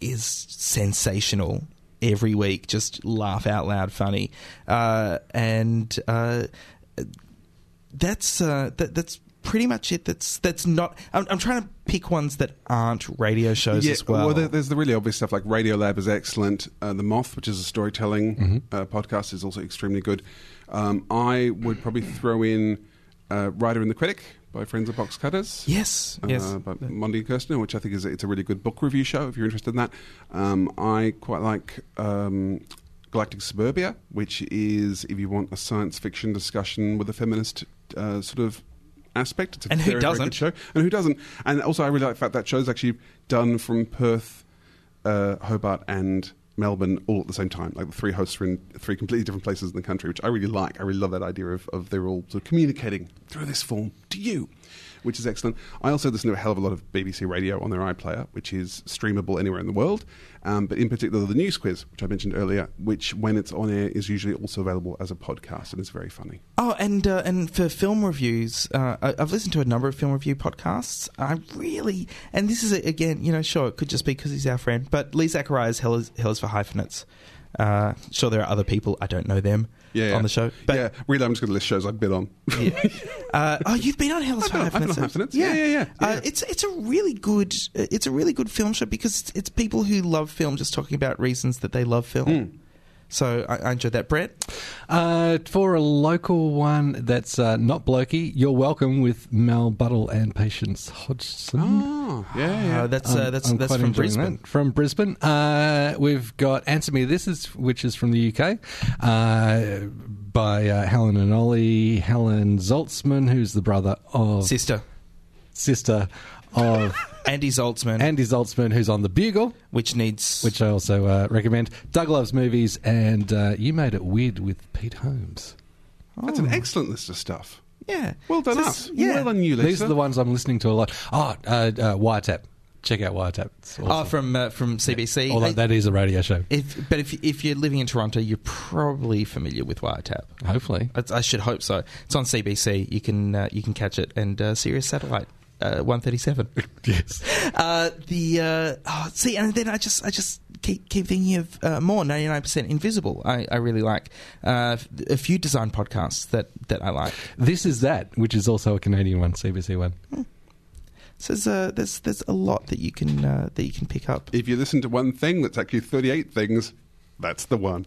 is sensational every week. Just laugh out loud funny. Uh, and uh, that's uh, that, that's pretty much it. That's that's not. I'm, I'm trying to pick ones that aren't radio shows as well. there, there's the really obvious stuff like Radio Lab is excellent. Uh, the Moth, which is a storytelling uh, podcast, is also extremely good. Um, I would probably throw in uh, Writer and the Critic by friends of Box Cutters. Yes, yes. by and Kirsten, which I think is it's a really good book review show. If you're interested in that, um, I quite like um, Galactic Suburbia, which is if you want a science fiction discussion with a feminist uh, sort of aspect. It's a And who very, very doesn't? good show, and who doesn't? And also, I really like the fact that show's actually done from Perth, uh, Hobart, and Melbourne all at the same time. Like the three hosts are in three completely different places in the country, which I really like. I really love that idea of, of they're all sort of communicating through this form to you, which is excellent. I also listen to a hell of a lot of BBC radio on their iPlayer, which is streamable anywhere in the world. Um, but in particular, the news quiz, which I mentioned earlier, which when it's on air is usually also available as a podcast and is very funny. Oh, and uh, and for film reviews, uh, I've listened to a number of film review podcasts. I really, and this is again, you know, sure, it could just be because he's our friend, but Lee Zachariah's, Hell is, Hell is for Hyphenates. Uh, sure, there are other people I don't know them Yeah, on the show. But yeah, really, I'm just going to list shows I've been on. uh, oh, you've been on Hell's I've for been on- I've been on Hyphenates. Hyphenates. Yeah, yeah, yeah, Uh, it's it's a really good it's a really good film show because it's, it's people who love film just talking about reasons that they love film. Hmm. So I, I enjoyed that, Brett. Uh, for a local one that's uh, not blokey, you're welcome with Mel Buttle and Patience Hodgson. Oh, yeah, yeah. Uh, that's uh, I'm- that's I'm that's from Brisbane. that. From Brisbane, uh, we've got "Answer Me This" is which is from the UK, uh, by uh, Helen and Ollie. Helen Zaltzman, who's the brother of Sister. sister of Andy Zaltzman, Andy Zaltzman, who's on the Bugle, which needs which I also uh, recommend. Doug loves movies, and uh, you made it weird with Pete Holmes. That's an excellent list of stuff. Yeah. Well done, Just- us. yeah. Well done, you, Lisa. These are the ones I'm listening to a lot. Oh, uh, uh, Wiretap. Check out Wiretap. It's Oh, from uh, from CBC. Although I- that is a radio show. If, but if if you're living in Toronto, you're probably familiar with Wiretap. Hopefully, I, I should hope so. It's on CBC. You can uh, you can catch it and uh, Sirius Satellite. Uh, 137. yes. Uh, the uh, oh, see, and then I just I just keep keep thinking of uh, more 99% Invisible. I, I really like uh, a few design podcasts that, that I like. This is that, which is also a Canadian one, CBC one. So there's uh, there's there's a lot that you can uh, that you can pick up. If you listen to one thing that's actually 38 things, that's the one.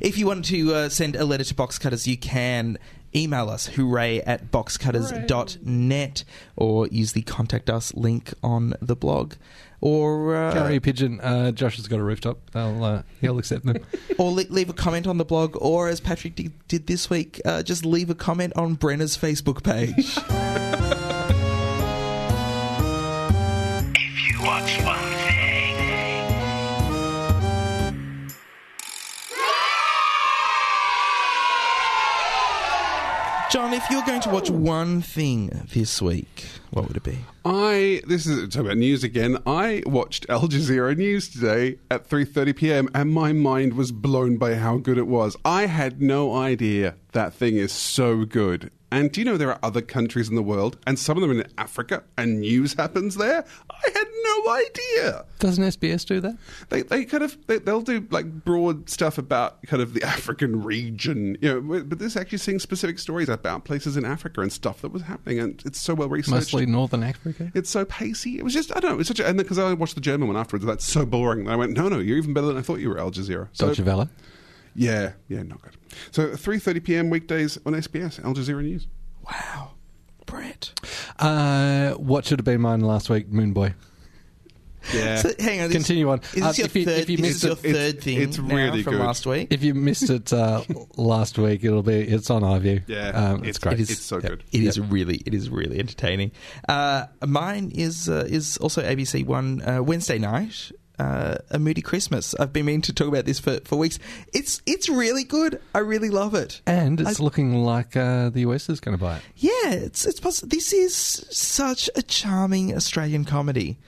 If you want to uh, send a letter to Box Cutters, you can email us hooray at boxcutters.net or use the contact us link on the blog. Or uh, Carrier pigeon. Uh, Josh has got a rooftop. They'll, uh, he'll accept them. or le- leave a comment on the blog, or as Patrick did, did this week, uh, just leave a comment on Brenna's Facebook page. John, if you're going to watch one thing this week, what would it be? I this is talk about news again. I watched Al Jazeera News today at 3:30 p.m. and my mind was blown by how good it was. I had no idea that thing is so good. And do you know there are other countries in the world, and some of them in Africa, and news happens there? I had no idea. Doesn't SBS do that? They, they kind of they, they'll do like broad stuff about kind of the African region, you know. But this actually seeing specific stories about places in Africa and stuff that was happening, and it's so well researched. Mostly Northern Africa. It's so pacey. It was just I don't know. It's such a, and because I watched the German one afterwards, that's so boring. I went, no, no, you're even better than I thought you were, Al Jazeera. So, Deutsche Welle. Yeah, yeah, not good. So 3:30 p.m. weekdays on SBS, Al Jazeera News. Wow, Brett. Uh, what should have been mine last week? Moon Boy. Yeah. So, hang on. Continue on. Is Uh, this your if you- third, if you missed is your it, third it's- thing it's now really from good. last week? If you missed it uh, last week, it'll be it's on iView. Yeah, um, it's, it's- great. it is- so good. It is really, it is really entertaining. Uh, mine is uh, is also ABC One uh, Wednesday night. Uh, a moody Christmas. I've been meaning to talk about this for, for weeks. It's it's really good. I really love it. and it's I- looking like uh, the US is going to buy it. Yeah, it's it's poss- this is such a charming Australian comedy.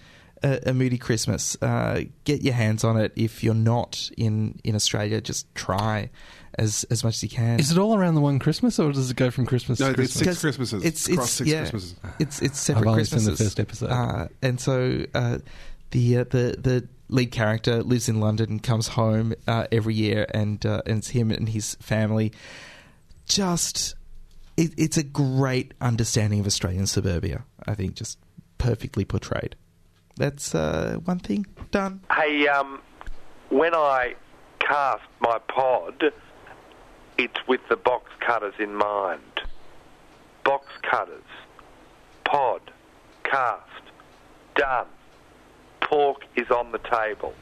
Uh, a moody Christmas. Uh, get your hands on it if you're not in, in Australia. Just try as as much as you can. Is it all around the one Christmas, or does it go from Christmas No, to it's Christmas? six Christmases. It's Across it's six yeah, Christmases. it's it's separate I've only seen Christmases. the first episode. uh, and so uh, the uh, the the lead character lives in London and comes home uh, every year, and uh, and it's him and his family. Just it, it's a great understanding of Australian suburbia. I think just perfectly portrayed. That's uh, one thing done. Hey, um, when I cast my pod, it's with the box cutters in mind. Box cutters, pod, cast, done. Talk is on the table.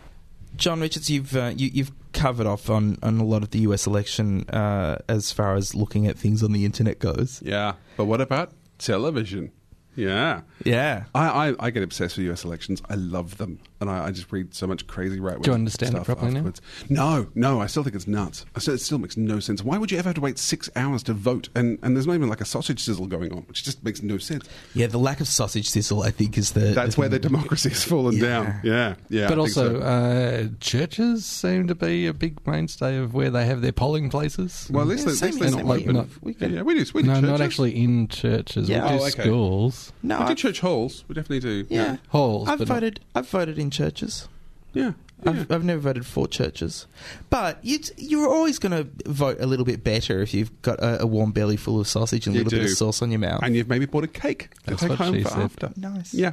John Richards, you've uh, you, you've covered off on, on a lot of the U.S. election uh, as far as looking at things on the internet goes. Yeah, but what about television? Yeah, yeah. I, I, I get obsessed with U.S. elections. I love them, and I, I just read so much crazy right. Do you understand it stuff properly now? No, no, I still think it's nuts. I still, it still makes no sense. Why would you ever have to wait six hours to vote? And and there's not even like a sausage sizzle going on, which just makes no sense. Yeah, the lack of sausage sizzle, I think, is the. That's the where the democracy has fallen down. Yeah, yeah. but I think also, so. uh, churches seem to be a big mainstay of where they have their polling places. Well, at least they- at least they And not like, open. not- We could- Yeah, we do- we do no, not actually in churches. Yeah. we do Oh, okay. schools. No, we I- do church halls. We definitely do. Yeah, halls. I've but not- voted. I've voted in churches. Yeah. I've, I've never voted for churches, but you, you're always going to vote a little bit better if you've got a, a warm belly full of sausage and a little bit of sauce on your mouth. And you've maybe bought a cake to That's take what home for said. after. Nice. Yeah.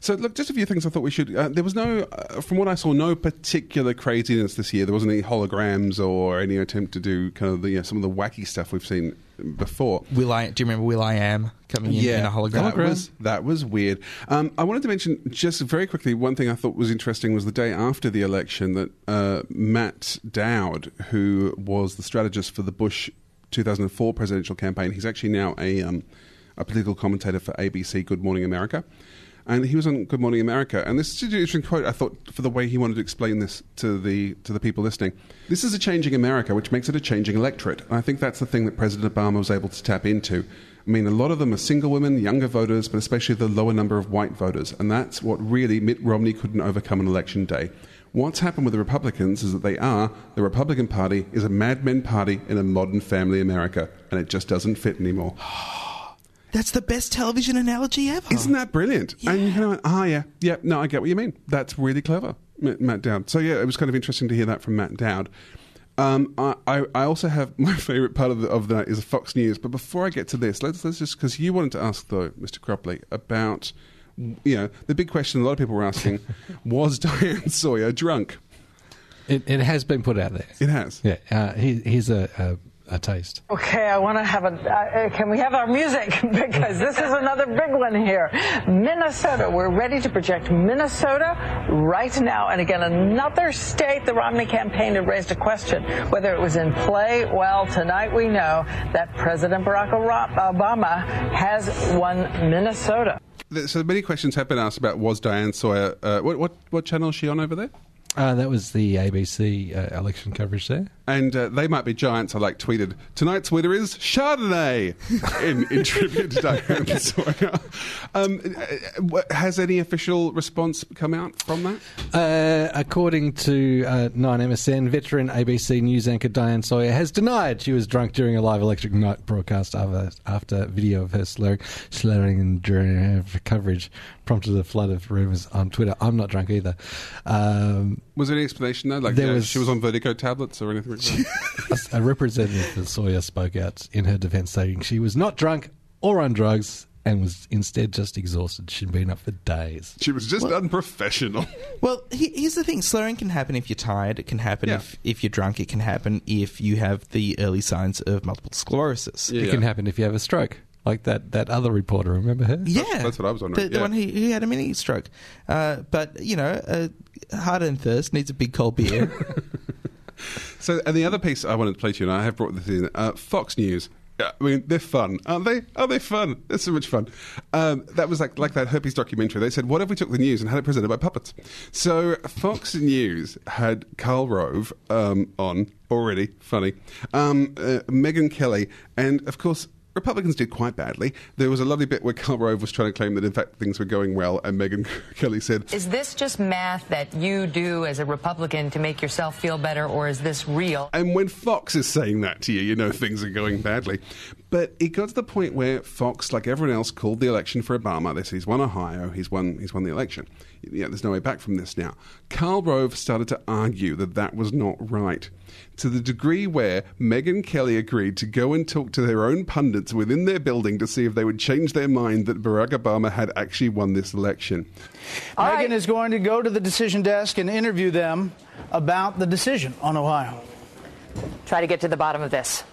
So, look, just a few things I thought we should. Uh, there was no, uh, from what I saw, no particular craziness this year. There wasn't any holograms or any attempt to do kind of the, you know, some of the wacky stuff we've seen before. Will I? Do you remember Will I Am coming in in a hologram? That was, that was weird. Um, I wanted to mention just very quickly one thing I thought was interesting was the day after the election that uh, Matt Dowd, who was the strategist for the Bush 2004 presidential campaign, he's actually now a, um, a political commentator for ABC Good Morning America. And he was on Good Morning America, and this is an interesting quote. I thought for the way he wanted to explain this to the to the people listening. This is a changing America, which makes it a changing electorate. And I think that's the thing that President Obama was able to tap into. I mean, a lot of them are single women, younger voters, but especially the lower number of white voters. And that's what really Mitt Romney couldn't overcome on election day. What's happened with the Republicans is that they are, the Republican Party is a madmen party in a modern family America, and it just doesn't fit anymore. That's the best television analogy ever. Isn't that brilliant? And you kind of, ah, yeah, yeah, no, I get what you mean. That's really clever, Matt, Matt Dowd. So, yeah, it was kind of interesting to hear that from Matt Dowd. Um, I, I I also have my favourite part of, the, of that is Fox News. But before I get to this, let's, let's just, because you wanted to ask, though, Mr. Cropley, about, you know, the big question a lot of people were asking was Diane Sawyer drunk? It, it has been put out there. It has. Yeah. Uh, here, here's a, a, a taste. Okay, I want to have a. Uh, can we have our music? because this is another big one here. Minnesota. We're ready to project Minnesota right now. And again, another state the Romney campaign had raised a question whether it was in play. Well, tonight we know that President Barack Obama has won Minnesota. So many questions have been asked about was Diane Sawyer, uh, what, what, what channel is she on over there? Uh, that was the ABC uh, election coverage there. And uh, they might be giants. I like tweeted tonight's winner is Chardonnay in, in tribute to Diane Sawyer. Um, uh, has any official response come out from that? Uh, according to uh, 9MSN, veteran ABC News anchor Diane Sawyer has denied she was drunk during a live electric night broadcast after, after video of her slurring, slurring during her coverage prompted a flood of rumours on Twitter. I'm not drunk either. Um, Was there any explanation though? Like There yeah, was- she was on Vertigo tablets or anything like that? a representative for Sawyer spoke out in her defence, saying she was not drunk or on drugs and was instead just exhausted. She'd been up for days. she was just unprofessional. Well, he- here's the thing: slurring can happen if you're tired. It can happen Yeah. if if you're drunk. It can happen if you have the early signs of multiple sclerosis. It can happen if you have a stroke, like that, that other reporter. Remember her? Yeah, That's what I was wondering. The, the one he, he had a mini stroke, uh, but you know, uh, heart and thirst needs a big cold beer. So, and the other piece I wanted to play to you, and I have brought this in, uh, Fox News. I mean, they're fun, aren't they? Are they fun? They're so much fun. Um, that was like like that herpes documentary. They said, "What if we took the news and had it presented by puppets?" So Fox News had Karl Rove um, on already, funny. Um, uh, Megyn Kelly, and of course. Republicans did quite badly. There was a lovely bit where Karl Rove was trying to claim that in fact things were going well, and Megyn Kelly said, Is this just math that you do as a Republican to make yourself feel better, or is this real? And when Fox is saying that to you, you know things are going badly. But it got to the point where Fox, like everyone else, called the election for Obama. They said he's won Ohio, he's won, he's won the election. Yeah, there's no way back from this now. Karl Rove started to argue that that was not right, to the degree where Megyn Kelly agreed to go and talk to their own pundits within their building to see if they would change their mind that Barack Obama had actually won this election. Megyn is going to go to the decision desk and interview them about the decision on Ohio. Try to get to the bottom of this.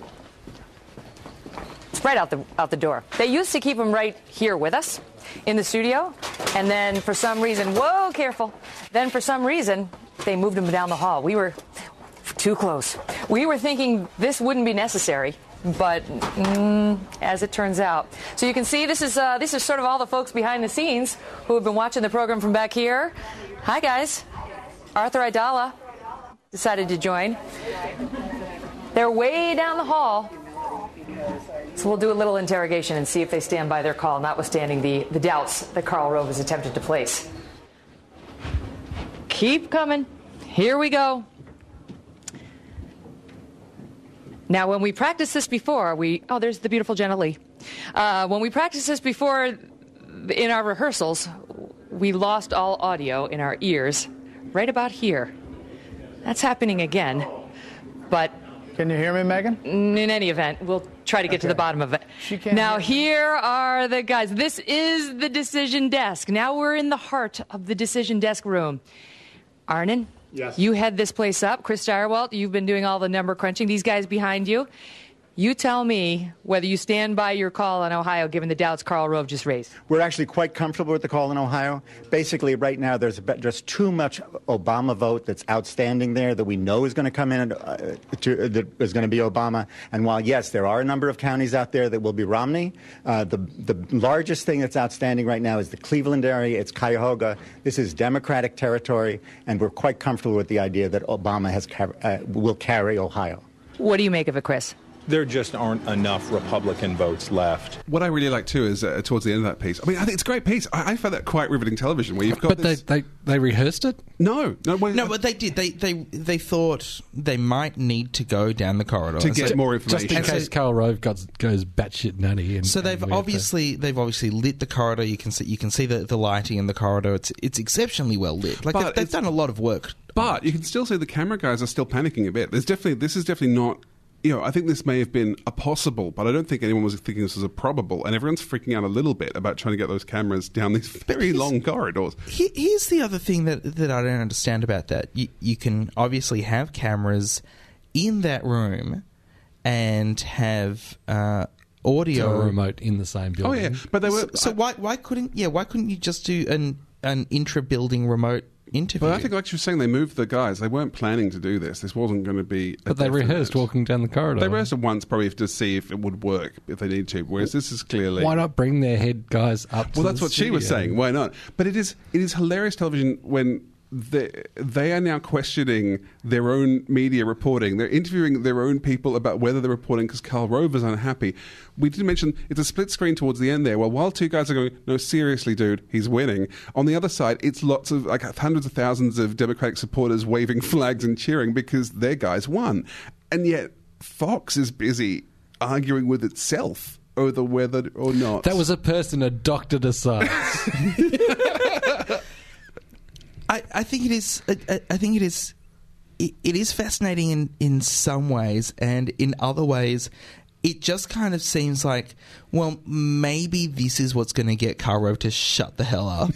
It's right out the out the door. They used to keep them right here with us in the studio, and then for some reason, whoa, careful. Then for some reason, they moved them down the hall. We were too close. We were thinking this wouldn't be necessary. But mm, as it turns out, so you can see this is uh, this is sort of all the folks behind the scenes who have been watching the program from back here. Hi guys, Arthur Aidala decided to join. They're way down the hall. So we'll do a little interrogation and see if they stand by their call, notwithstanding the, the doubts that Karl Rove has attempted to place. Keep coming. Here we go. Now, when we practiced this before, we oh, there's the beautiful Jenna Lee. Uh, when we practiced this before in our rehearsals, we lost all audio in our ears, right about here. That's happening again, but can you hear me, Megyn? In any event, we'll try to get to the bottom of it. She can't now, here are the guys. This is the decision desk. Now we're in the heart of the decision desk room. Arnon, Yes. you head this place up. Chris Stirewalt, you've been doing all the number crunching. These guys behind you. You tell me whether you stand by your call on Ohio, given the doubts Karl Rove just raised. We're actually quite comfortable with the call in Ohio. Basically, right now, there's just too much Obama vote that's outstanding there that we know is going to come in, uh, to, that is going to be Obama. And while, yes, there are a number of counties out there that will be Romney, uh, the, the largest thing that's outstanding right now is the Cleveland area. It's Cuyahoga. This is Democratic territory, and we're quite comfortable with the idea that Obama has, uh, will carry Ohio. What do you make of it, Chris? There just aren't enough Republican votes left. What I really like too is uh, towards the end of that piece. I mean, I think it's a great piece. I, I found that quite riveting television where you've got. But this... they, they they rehearsed it. No, no, well, No, but they did. They they they thought they might need to go down the corridor To get So- more information, Just in And so- case Karl Rove goes, goes batshit nutty. And, So they've we have to- obviously they've obviously lit the corridor. You can see you can see the, the lighting in the corridor. It's it's exceptionally well lit. Like But they've, they've done a lot of work. But you can still see the camera guys are still panicking a bit. There's definitely this is definitely not. You know, I think this may have been a possible, but I don't think anyone was thinking this was a probable. And everyone's freaking out a little bit about trying to get those cameras down these very long corridors. He- Here's the other thing that that I don't understand about that. You, you can obviously have cameras in that room and have uh, audio To a remote in the same building. Oh yeah, but they were. So, so why why couldn't yeah why couldn't you just do an an intra building remote interview? But I think, like you were saying, they moved the guys. They weren't planning to do this. This wasn't going to be. But they rehearsed walking down the corridor. They rehearsed it once, probably to see if it would work if they need to. Whereas this is clearly Why not bring their head guys up? to Well, that's what she was saying. Why not? But it is it is hilarious television when they, they are now questioning their own media reporting. They're interviewing their own people about whether they're reporting because Karl Rove is unhappy. We did mention it's a split screen towards the end there. Well, while two guys are going, no, seriously, dude, he's winning. On the other side, it's lots of like hundreds of thousands of Democratic supporters waving flags and cheering because their guys won, and yet Fox is busy arguing with itself over whether or not That was a person a doctor decides. I, I think it is. I, I- think it is. It, it is fascinating in in some ways, and in other ways, it just kind of seems like, well, maybe this is what's going to get Caro to shut the hell up.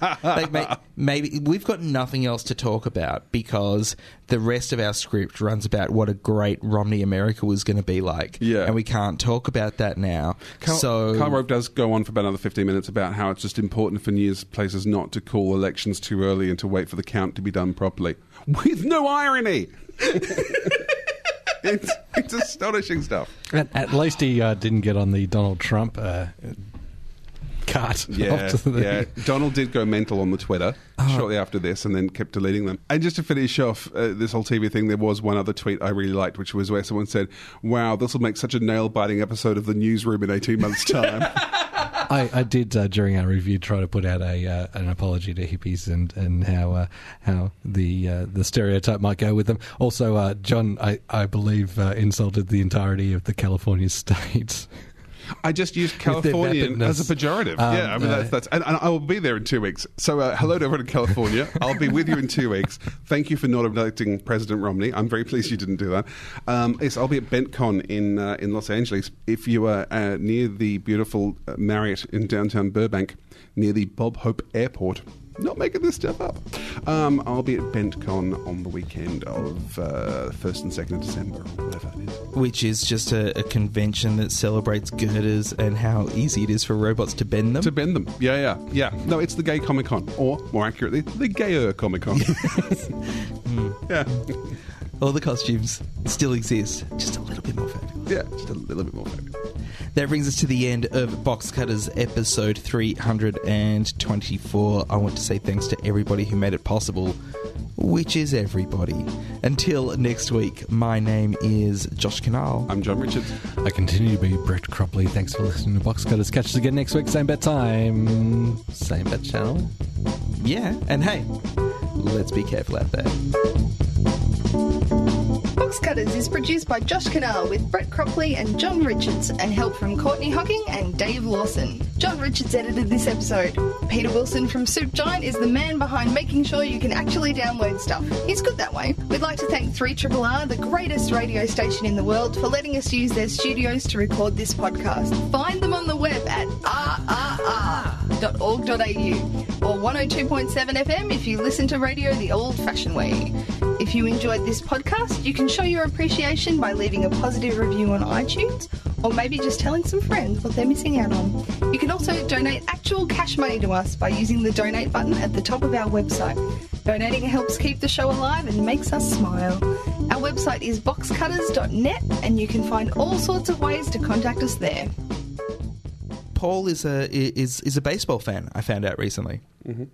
like, may, maybe we've got nothing else to talk about because the rest of our script runs about what a great Romney America was going to be like. Yeah. and we can't talk about that now. Karl, so Karl Rove does go on for about another 15 minutes about how it's just important for news places not to call elections too early and to wait for the count to be done properly. With no irony! it's, it's astonishing stuff. at, at least he uh, didn't get on the Donald Trump uh, cart. Yeah, after the- yeah. Donald did go mental on the Twitter shortly after this, and then kept deleting them. And just to finish off uh, this whole TV thing, there was one other tweet I really liked, which was where someone said, "Wow, this will make such a nail-biting episode of the Newsroom in eighteen months' time." I, I did uh, during our review try to put out a uh, an apology to hippies and and how uh, how the uh, the stereotype might go with them. Also, uh, John, I I believe uh, insulted the entirety of the California state. I just used Californian as a pejorative. Um, yeah, I mean uh, that's that's, and, and I will be there in two weeks. So uh, hello to everyone in California. I'll be with you in two weeks. Thank you for not electing President Romney. I'm very pleased you didn't do that. Um, yes, I'll be at BentCon in uh, in Los Angeles. If you are uh, near the beautiful uh, Marriott in downtown Burbank, near the Bob Hope Airport. Not making this stuff up. Um, I'll be at BentCon on the weekend of uh, 1st and 2nd of December, or whatever it is. Which is just a, a convention that celebrates girders and how easy it is for robots to bend them. To bend them. Yeah, yeah, yeah. No, it's the Gay Comic Con, or more accurately, the Gayer Comic Con. Yeah. All the costumes still exist, just a little bit more fabulous. Yeah, just a little bit more fabulous. That brings us to the end of Box Cutters episode 324. I want to say thanks to everybody who made it possible, which is everybody. Until next week, my name is Josh Kinal. I'm John Richards. I continue to be Brett Cropley. Thanks for listening to Box Cutters. Catch us again next week, same bat time, same bat channel. Yeah, and hey, let's be careful out there. Box Cutters is produced by Josh Kinal with Brett Cropley and John Richards and help from Courtney Hocking and Dave Lawson. John Richards edited this episode. Peter Wilson from Soup Giant is the man behind making sure you can actually download stuff. He's good that way. We'd like to thank 3RRR, the greatest radio station in the world, for letting us use their studios to record this podcast. Find them on the web at rrr.org.au or 102.7 FM if you listen to radio the old fashioned way. If you enjoyed this podcast, you can show your appreciation by leaving a positive review on iTunes or maybe just telling some friends what they're missing out on. You can also donate actual cash money to us by using the donate button at the top of our website. Donating helps keep the show alive and makes us smile. Our website is boxcutters.net and you can find all sorts of ways to contact us there. Paul is a is is a baseball fan. I found out recently. Mm-hmm.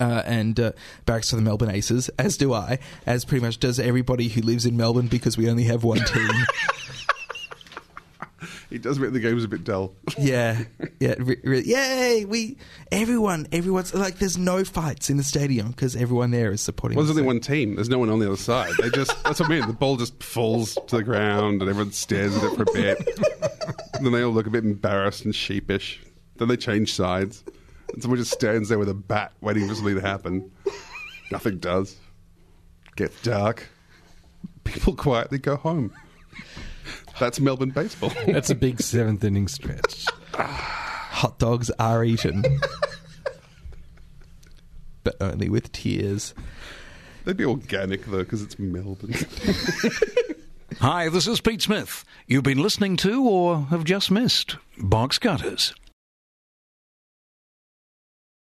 Uh, and uh, barracks for the Melbourne Aces, as do I, as pretty much does everybody who lives in Melbourne because we only have one team. It does make the games a bit dull. yeah, yeah, re- re- yay! We everyone, everyone's like, there's no fights in the stadium because everyone there is supporting. Well, there's the only one team. There's no one on the other side. They just that's what I mean. The ball just falls to the ground and everyone stares at it for a bit. and then they all look a bit embarrassed and sheepish. Then they change sides. And someone just stands there with a bat waiting for something to happen. Nothing does. Gets dark. People quietly go home. That's Melbourne baseball. That's a big seventh inning stretch. Hot dogs are eaten, but only with tears. They'd be organic though, because it's Melbourne. Hi, this is Pete Smith. You've been listening to or have just missed Box Cutters.